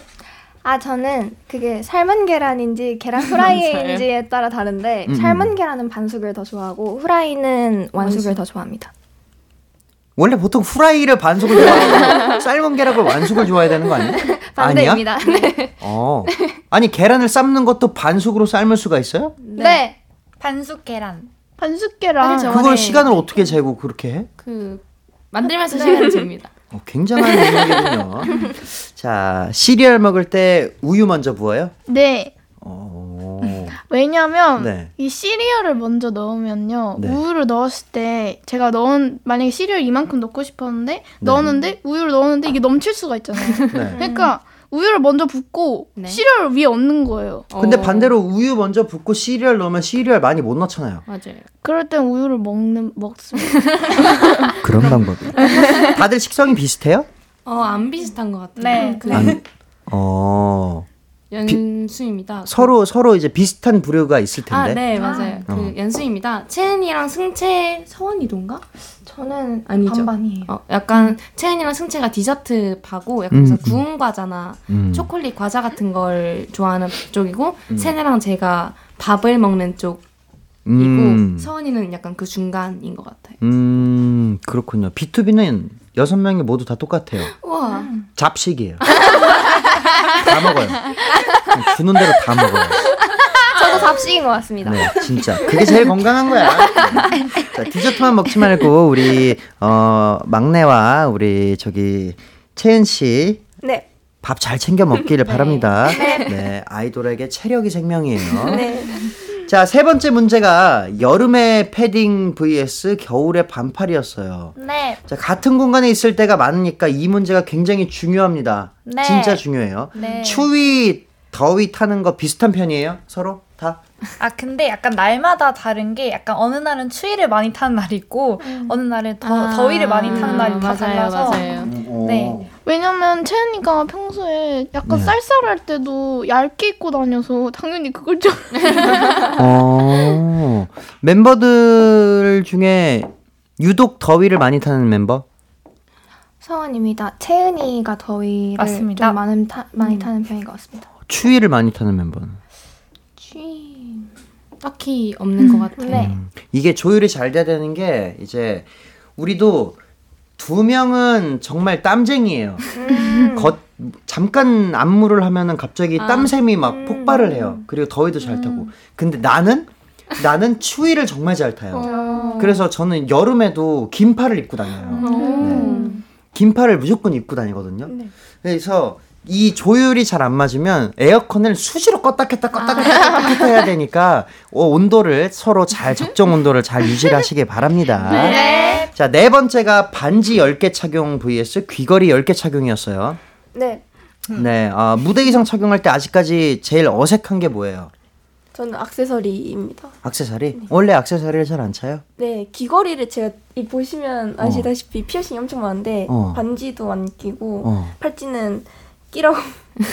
S5: 아 저는 그게 삶은 계란인지 계란 후라이인지에 따라 다른데
S2: 음,
S5: 삶은 계란은 반숙을 더 좋아하고 후라이는 완숙을 더 좋아합니다.
S2: 원래 보통 후라이를 반숙을 좋아하고 삶은 계란을 완숙을 좋아해야 되는 거 아니야?
S5: 반대입니다. 네.
S2: 어. 아니 계란을 삶는 것도 반숙으로 삶을 수가 있어요?
S5: 네.
S7: 반숙 계란.
S6: 반숙 계란.
S2: 그걸
S4: 네.
S2: 시간을 어떻게 재고 그렇게 해?
S4: 그 만들면서 시간이 잽니다
S2: 어, 굉장한 능력이군요. 자, 시리얼 먹을 때 우유 먼저 부어요?
S6: 네.
S2: 어.
S6: 왜냐면
S2: 네.
S6: 이 시리얼을 먼저 넣으면요
S2: 네.
S6: 우유를 넣었을 때 제가 넣은 만약에 시리얼 이만큼 넣고 싶었는데 넣었는데 우유를 넣었는데 이게 넘칠 수가 있잖아요.
S2: 네.
S6: 그러니까 우유를 먼저 붓고
S4: 네.
S6: 시리얼을 위에 얹는 거예요.
S2: 근데
S4: 어,
S2: 반대로 우유 먼저 붓고 시리얼 넣으면 시리얼 많이 못 넣잖아요.
S4: 맞아요.
S6: 그럴 땐 우유를 먹는 먹습니다.
S2: 그런 방법이. 다들 식성이 비슷해요?
S4: 어, 안 비슷한 것 같아요.
S7: 네.
S4: 그
S2: 안, 어.
S4: 연수입니다.
S2: 서로 서로 이제 비슷한 부류가 있을 텐데.
S4: 아, 네, 맞아요.
S2: 어.
S4: 그 연수입니다. 채은이랑 승채 서원이던가?
S5: 저는
S4: 아니죠.
S5: 반반이에요.
S4: 어, 약간 채은이랑 승채가 디저트 파고 약간
S2: 음, 음.
S4: 구운 과자나
S2: 음.
S4: 초콜릿 과자 같은 걸 좋아하는 쪽이고 세나랑 제가 밥을 먹는 쪽 이고
S2: 음.
S4: 서원이는 약간 그 중간인 것 같아요.
S2: 음, 그렇군요. B2B는 여섯 명이 모두 다 똑같아요.
S4: 우와.
S2: 잡식이에요. 다 먹어요. 주는 대로 다 먹어요.
S5: 저도 잡식인 것 같습니다.
S2: 네, 진짜. 그게 제일 건강한 거야. 자, 디저트만 먹지 말고 우리 어 막내와 우리 저기 채은 씨
S9: 네.
S2: 밥 잘 챙겨 먹기를 바랍니다. 네. 아이돌에게 체력이 생명이에요.
S9: 네.
S2: 자, 세 번째 문제가 여름에 패딩 vs 겨울에 반팔이었어요.
S7: 네.
S2: 자, 같은 공간에 있을 때가 많으니까 이 문제가 굉장히 중요합니다.
S7: 네.
S2: 진짜 중요해요.
S7: 네.
S2: 추위, 더위 타는 거 비슷한 편이에요? 서로? 다?
S7: 아 근데 약간 날마다 다른 게 약간 어느 날은 추위를 많이 타는 날이 있고 어느 날은 더
S4: 아,
S7: 더위를 많이 타는 날이 다
S4: 맞아요,
S7: 달라서
S4: 맞아요.
S7: 네.
S6: 왜냐면 채은이가 평소에 약간
S2: 네.
S6: 쌀쌀할 때도 얇게 입고 다녀서 당연히 그걸 좀
S2: 어, 멤버들 중에 유독 더위를 많이 타는 member?
S5: 서원입니다. 채은이가 더위를
S7: 맞습니다.
S5: 좀 많은 타, 많이 타는 편인 것 같습니다.
S2: 추위를 많이 타는 멤버는?
S4: 취 딱히 없는 것 같아요.
S7: 네.
S2: 음, 이게 조율이 잘 돼야 되는 게 이제 우리도 두 명은 정말 땀쟁이에요. 겉 잠깐 안무를 하면은 갑자기
S4: 아.
S2: 땀샘이 막 폭발을 해요. 그리고 더위도 잘 타고. 근데 나는 나는 추위를 정말 잘 타요. 그래서 저는 여름에도 긴팔을 입고 다녀요. 네. 긴팔을 무조건 입고 다니거든요. 그래서 이 조율이 잘 안 맞으면 에어컨을 수시로 껐다 켰다 껐다 켰다 껐다 켰다 해야 되니까 어, 온도를 서로 잘 적정 온도를 잘 유지하시길 바랍니다. 자, 네 번째가 반지 10개 착용 vs 귀걸이 10개 착용이었어요.
S9: 네.
S2: 네, 아, 무대 의상 착용할 때 아직까지 제일 어색한 게 뭐예요?
S9: 저는 액세서리입니다.
S2: 악세사리? 원래 악세사리를 잘 안 차요?
S9: 네, 귀걸이를 제가 이 보시면 아시다시피 피어싱이 엄청 많은데
S2: 어.
S9: 반지도 안 끼고
S2: 어.
S9: 팔찌는 끼라고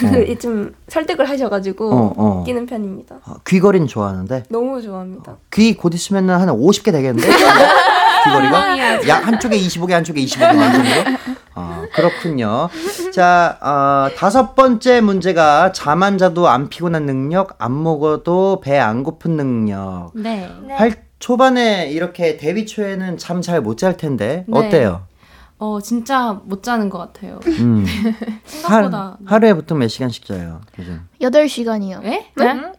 S9: 그 좀 설득을 하셔가지고
S2: 어, 어.
S9: 끼는 편입니다.
S2: 아, 귀걸이는 좋아하는데
S9: 너무 좋아합니다.
S2: 귀 곧 있으면 한 50개 되겠는데? 귀걸이가? 야, 한쪽에 25개, 한쪽에 25개 완전으로? 아, 그렇군요. 자, 어, 다섯 번째 문제가 잠 안 자도 안 피곤한 능력, 안 먹어도 배 안 고픈 능력.
S4: 네.
S2: 할 초반에 이렇게 데뷔 초에는 잠 잘 못 잘 텐데
S4: 네.
S2: 어때요?
S4: 어 진짜 못 자는 것 같아요.
S2: 음.
S4: 생각보다.
S2: 하, 하루에 보통 몇 시간씩 자요? 요즘?
S6: 8 시간이요.
S4: 에?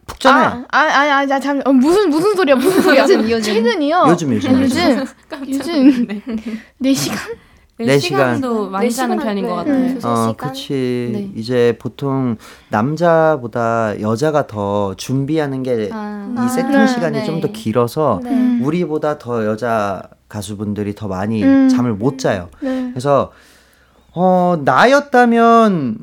S2: 푹 자네.
S6: 아, 아, 아니, 아니, 아, 잠, 어, 무슨, 무슨 소리야, 무슨 소리야.
S5: 요즘, 요즘.
S6: 최근이요?
S2: 요즘, 요즘,
S6: 요즘, 요즘, 4시간?
S4: 네,
S2: 네
S4: 시간도 많이
S9: 네
S4: 자는
S9: 시간,
S4: 편인
S9: 네.
S4: 것 같아요.
S9: 음.
S2: 어,
S9: 시간?
S2: 그치.
S4: 네.
S2: 이제 보통 남자보다 여자가 더 준비하는 게이
S4: 아.
S2: 세팅
S6: 아,
S2: 시간이
S4: 네.
S2: 좀더 길어서
S6: 네.
S2: 우리보다 더 여자 가수분들이 더 많이
S6: 음.
S2: 잠을 못 자요.
S6: 네.
S2: 그래서 어, 나였다면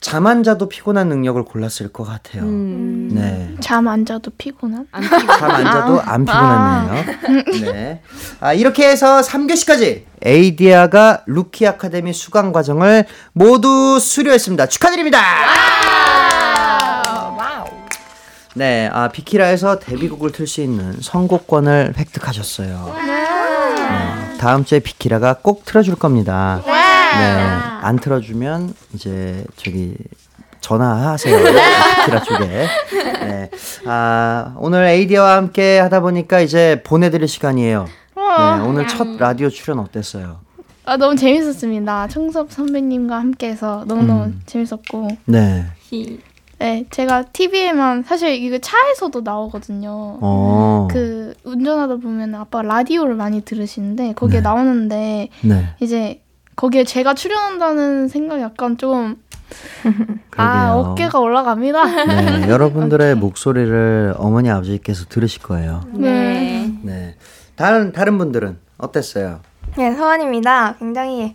S2: 잠 안 자도 피곤한 능력을 골랐을 것 같아요.
S4: 음.
S2: 네.
S6: 잠 안 자도 피곤한?
S2: 잠 안 자도 안 피곤한 능력. 네. 아, 이렇게 해서 3교시까지 에이디아가 루키 아카데미 수강 과정을 모두 수료했습니다. 축하드립니다. 네, 아, 비키라에서 데뷔곡을 틀 수 있는 선곡권을 획득하셨어요. 네, 다음 주에 비키라가 꼭 틀어줄 겁니다. 네, 안 틀어주면 이제 저기 전화하세요. 비키라 쪽에. 네, 아, 오늘 에이디아와 함께 하다 보니까 이제 보내드릴 시간이에요. 네, 오늘 첫 라디오 출연 어땠어요?
S6: 아, 너무 재밌었습니다. 청섭 선배님과 함께해서 너무너무
S2: 음.
S6: 재밌었고.
S2: 네.
S6: 네, 제가 TV에만, 사실 이거 차에서도 나오거든요.
S2: 어.
S6: 그, 운전하다 보면 아빠 라디오를 많이 들으시는데, 거기에
S2: 네.
S6: 나오는데,
S2: 네.
S6: 이제 거기에 제가 출연한다는 생각 약간 좀 아. 어깨가 올라갑니다.
S2: 네, 여러분들의 목소리를 어머니 아버지께서 들으실 거예요.
S6: 네.
S2: 네. 다른 다른 분들은 어땠어요?
S5: 네, 서원입니다. 굉장히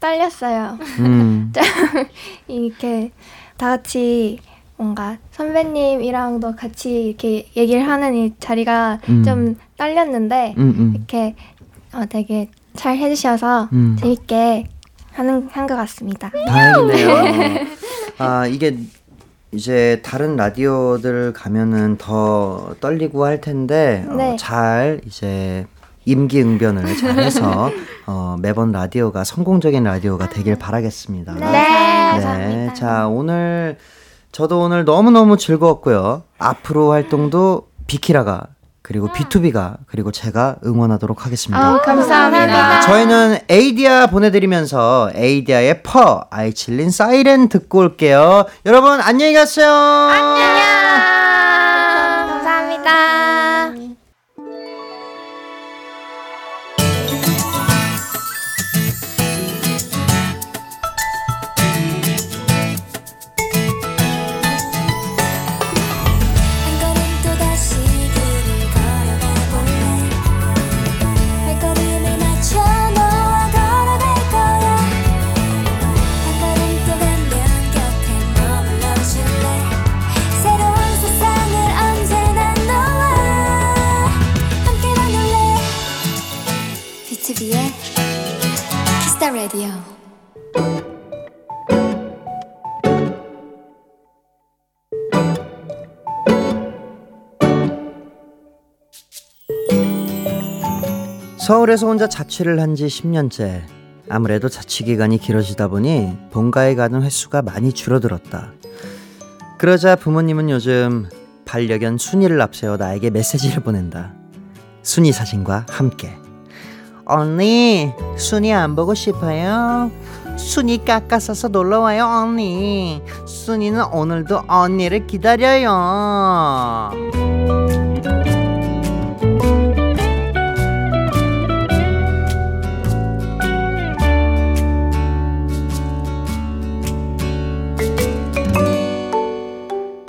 S5: 떨렸어요.
S2: 음.
S5: 이렇게 다 같이 뭔가 선배님이랑도 같이 이렇게 얘기를 하는 이 자리가
S2: 음.
S5: 좀 떨렸는데
S2: 음, 음.
S5: 이렇게 어, 되게 잘 해주셔서
S2: 음.
S5: 재밌게 하는 한 것 같습니다.
S2: 다행이네요. 아, 이게 이제 다른 라디오들 가면은 더 떨리고 할 텐데 어,
S5: 네.
S2: 잘 이제 임기응변을 잘해서 어, 매번 라디오가 성공적인 라디오가 되길 바라겠습니다. 네, 자 오늘 저도 오늘 너무 너무 즐거웠고요. 앞으로 활동도 비키라가 그리고 B2B가 그리고 제가 응원하도록 하겠습니다.
S6: 아, 감사합니다.
S2: 저희는 에이디아 보내드리면서 에이디아의 퍼 아이칠린 사이렌 듣고 올게요. 여러분 안녕히 가세요.
S5: 감사합니다.
S8: 라디오
S2: 서울에서 혼자 자취를 한 지 10년째. 아무래도 자취 기간이 길어지다 보니 본가에 가는 횟수가 많이 줄어들었다. 그러자 부모님은 요즘 반려견 순이를 앞세워 나에게 메시지를 보낸다. 순이 사진과 함께. 언니, 순이 안 보고 싶어요? 순이 깎아서서 놀러와요, 언니. 순이는 오늘도 언니를 기다려요.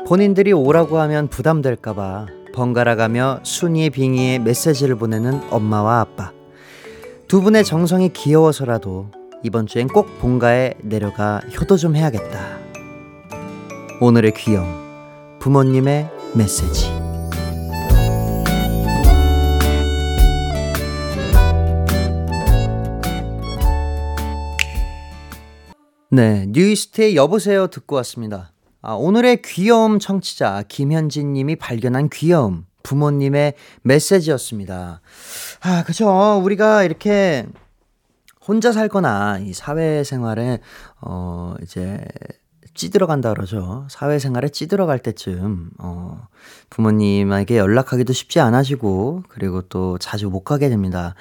S2: 본인들이 오라고 하면 부담될까봐 번갈아 가며 순이의 빙의에 메시지를 보내는 엄마와 아빠. 두 분의 정성이 귀여워서라도 이번 주엔 꼭 본가에 내려가 효도 좀 해야겠다. 오늘의 귀여움. 부모님의 메시지. 네, 뉴이스트의 여보세요 듣고 왔습니다. 아, 오늘의 귀여움 청취자 김현진 님이 발견한 귀여움 부모님의 메시지였습니다. 아, 그죠. 우리가 이렇게 혼자 살거나 이 사회생활에 어 이제 찌들어간다 그러죠. 사회생활에 찌들어갈 때쯤 어 부모님에게 연락하기도 쉽지 않아지고 그리고 또 자주 못 가게 됩니다.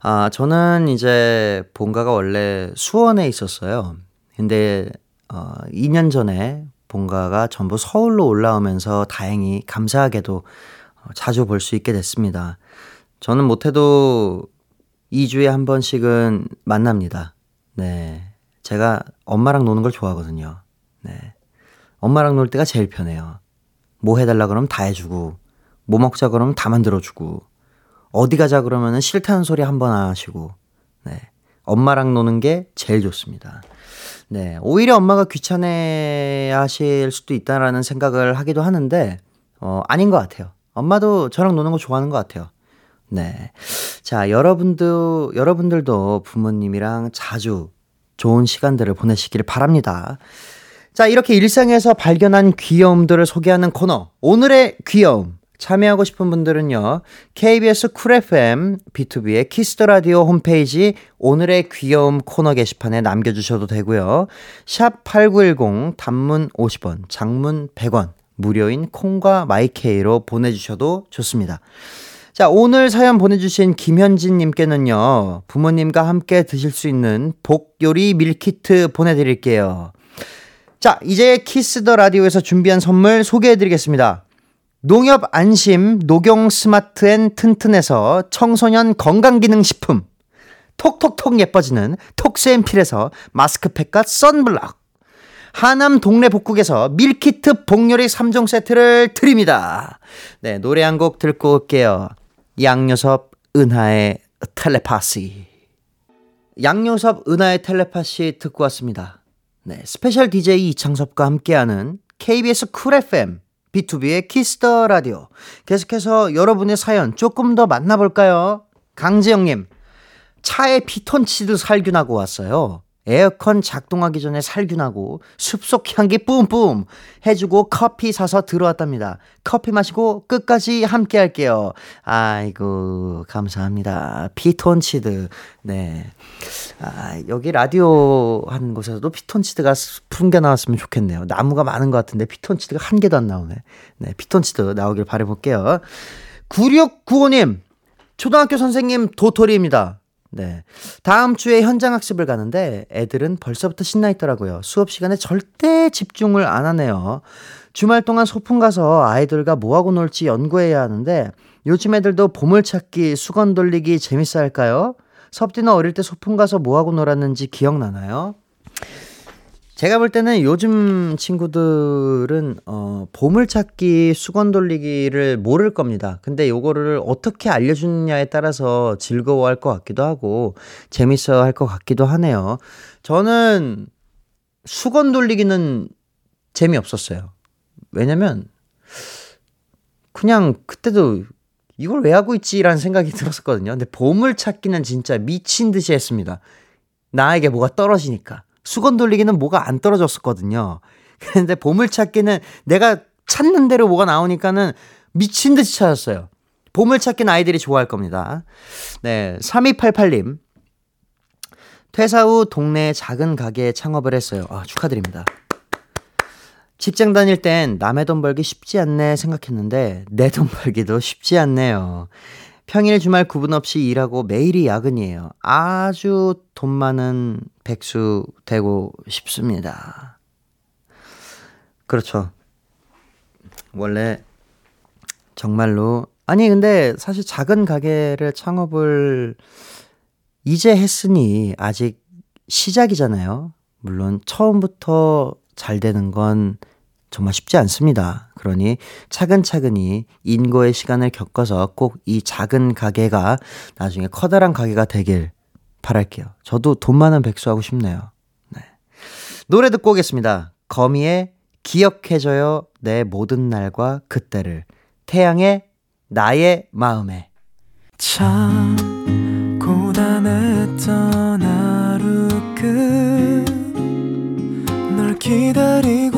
S2: 아, 저는 이제 본가가 원래 수원에 있었어요. 근데 어 2년 전에 본가가 전부 서울로 올라오면서 다행히 감사하게도 어, 자주 볼 수 있게 됐습니다. 저는 못해도 2주에 한 번씩은 만납니다. 네. 제가 엄마랑 노는 걸 좋아하거든요. 네. 엄마랑 놀 때가 제일 편해요. 뭐 해달라 그러면 다 해주고, 뭐 먹자 그러면 다 만들어주고, 어디 가자 그러면은 싫다는 소리 한번안 하시고, 네. 엄마랑 노는 게 제일 좋습니다. 네. 오히려 엄마가 귀찮아 하실 수도 있다라는 생각을 하기도 하는데, 어, 아닌 것 같아요. 엄마도 저랑 노는 거 좋아하는 것 같아요. 네. 자, 여러분도, 여러분들도 부모님이랑 자주 좋은 시간들을 보내시길 바랍니다. 자, 이렇게 일상에서 발견한 귀여움들을 소개하는 코너. 오늘의 귀여움. 참여하고 싶은 분들은요, KBS 쿨 FM, B2B의 키스터 라디오 홈페이지 오늘의 귀여움 코너 게시판에 남겨주셔도 되고요. 샵 8910, 단문 50원, 장문 100원, 무료인 콩과 마이케이로 보내주셔도 좋습니다. 자, 오늘 사연 보내주신 김현진님께는요, 부모님과 함께 드실 수 있는 복요리 밀키트 보내드릴게요. 자, 이제 Kiss the Radio에서 준비한 선물 소개해드리겠습니다. 농협 안심 녹용 스마트 앤 튼튼에서 청소년 건강기능식품. 톡톡톡 예뻐지는 톡스앤필에서 마스크팩과 썬블럭 하남 동네 복국에서 밀키트 복요리 3종 세트를 드립니다. 네, 노래 한 곡 듣고 올게요. 양요섭 은하의 텔레파시. 양요섭 은하의 텔레파시 듣고 왔습니다. 네, special DJ 이창섭과 함께하는 KBS 쿨 FM B2B의 키스터 라디오. 계속해서 여러분의 사연 조금 더 만나볼까요? 강지영님, 차에 피톤치드 살균하고 왔어요. 에어컨 작동하기 전에 살균하고 숲속 향기 뿜뿜 해주고 커피 사서 들어왔답니다. 커피 마시고 끝까지 함께 할게요. 아이고, 감사합니다. 피톤치드. 네. 아, 여기 라디오 한 곳에서도 피톤치드가 풍겨 나왔으면 좋겠네요. 나무가 많은 것 같은데 피톤치드가 한 개도 안 나오네. 네, 피톤치드 나오길 바라볼게요. 9695님, 초등학교 선생님 도토리입니다. 네. 다음 주에 현장 학습을 가는데 애들은 벌써부터 신나 있더라고요. 수업 시간에 절대 집중을 안 하네요. 주말 동안 소풍 가서 아이들과 뭐하고 놀지 연구해야 하는데 요즘 애들도 보물찾기, 수건 돌리기 재밌어 할까요? 섭디는 어릴 때 소풍 가서 뭐하고 놀았는지 기억나나요? 제가 볼 때는 요즘 친구들은 어 보물찾기, 수건 돌리기를 모를 겁니다. 근데 요거를 어떻게 알려주느냐에 따라서 즐거워할 것 같기도 하고 재밌어 할 것 같기도 하네요. 저는 수건 돌리기는 재미없었어요. 왜냐면 그냥 그때도 이걸 왜 하고 있지라는 생각이 들었었거든요. 근데 보물찾기는 진짜 미친 듯이 했습니다. 나에게 뭐가 떨어지니까. 수건 돌리기는 뭐가 안 떨어졌었거든요. 근데 보물찾기는 내가 찾는 대로 뭐가 나오니까는 미친 듯이 찾았어요. 보물찾기는 아이들이 좋아할 겁니다. 네, 3288님. 퇴사 후 동네 작은 가게에 창업을 했어요. 아, 축하드립니다. 직장 다닐 땐 남의 돈 벌기 쉽지 않네 생각했는데 내 돈 벌기도 쉽지 않네요. 평일 주말 구분 없이 일하고 매일이 야근이에요. 아주 돈 많은 백수 되고 싶습니다. 그렇죠. 원래 정말로 아니 근데 사실 작은 가게를 창업을 이제 했으니 아직 시작이잖아요. 물론 처음부터 잘 되는 건 정말 쉽지 않습니다. 그러니 차근차근히 인고의 시간을 겪어서 꼭 이 작은 가게가 나중에 커다란 가게가 되길 바랄게요. 저도 돈 많은 백수 하고 싶네요. 네. 노래 듣고 오겠습니다. 거미의 기억해줘요 내 모든 날과 그때를 태양의 나의 마음에
S1: 참 고단했던 하루 끝널 기다리고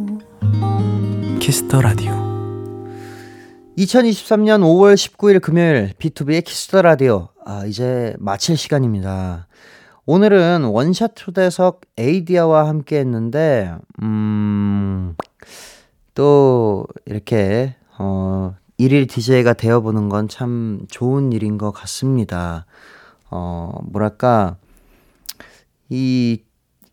S1: 키스 더 라디오
S2: 2023년 5월 19일 금요일 비투비의 키스 더 라디오 아 이제 마칠 시간입니다. 오늘은 원샷 초대석 에이디아와 함께 했는데 음. 또 이렇게 어 일일 DJ가 되어 보는 건 참 좋은 일인 것 같습니다. 어 뭐랄까 이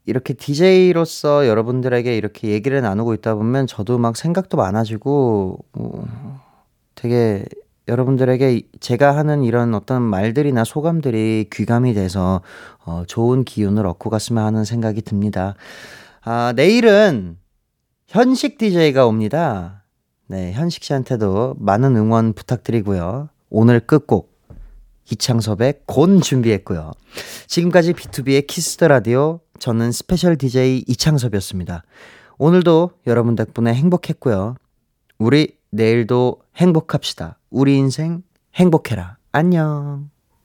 S2: 이렇게 DJ로서 여러분들에게 이렇게 얘기를 나누고 있다 보면 저도 막 생각도 많아지고 어, 되게 여러분들에게 제가 하는 이런 어떤 말들이나 소감들이 귀감이 돼서 어, 좋은 기운을 얻고 갔으면 하는 생각이 듭니다. 아, 내일은 현식 DJ가 옵니다. 네, 현식 씨한테도 많은 응원 부탁드리고요. 오늘 끝곡 이창섭의 Gone 준비했고요. 지금까지 비투비의 키스 더 라디오 저는 스페셜 DJ 이창섭이었습니다. 오늘도 여러분 덕분에 행복했고요. 우리 내일도 행복합시다. 우리 인생 행복해라. 안녕.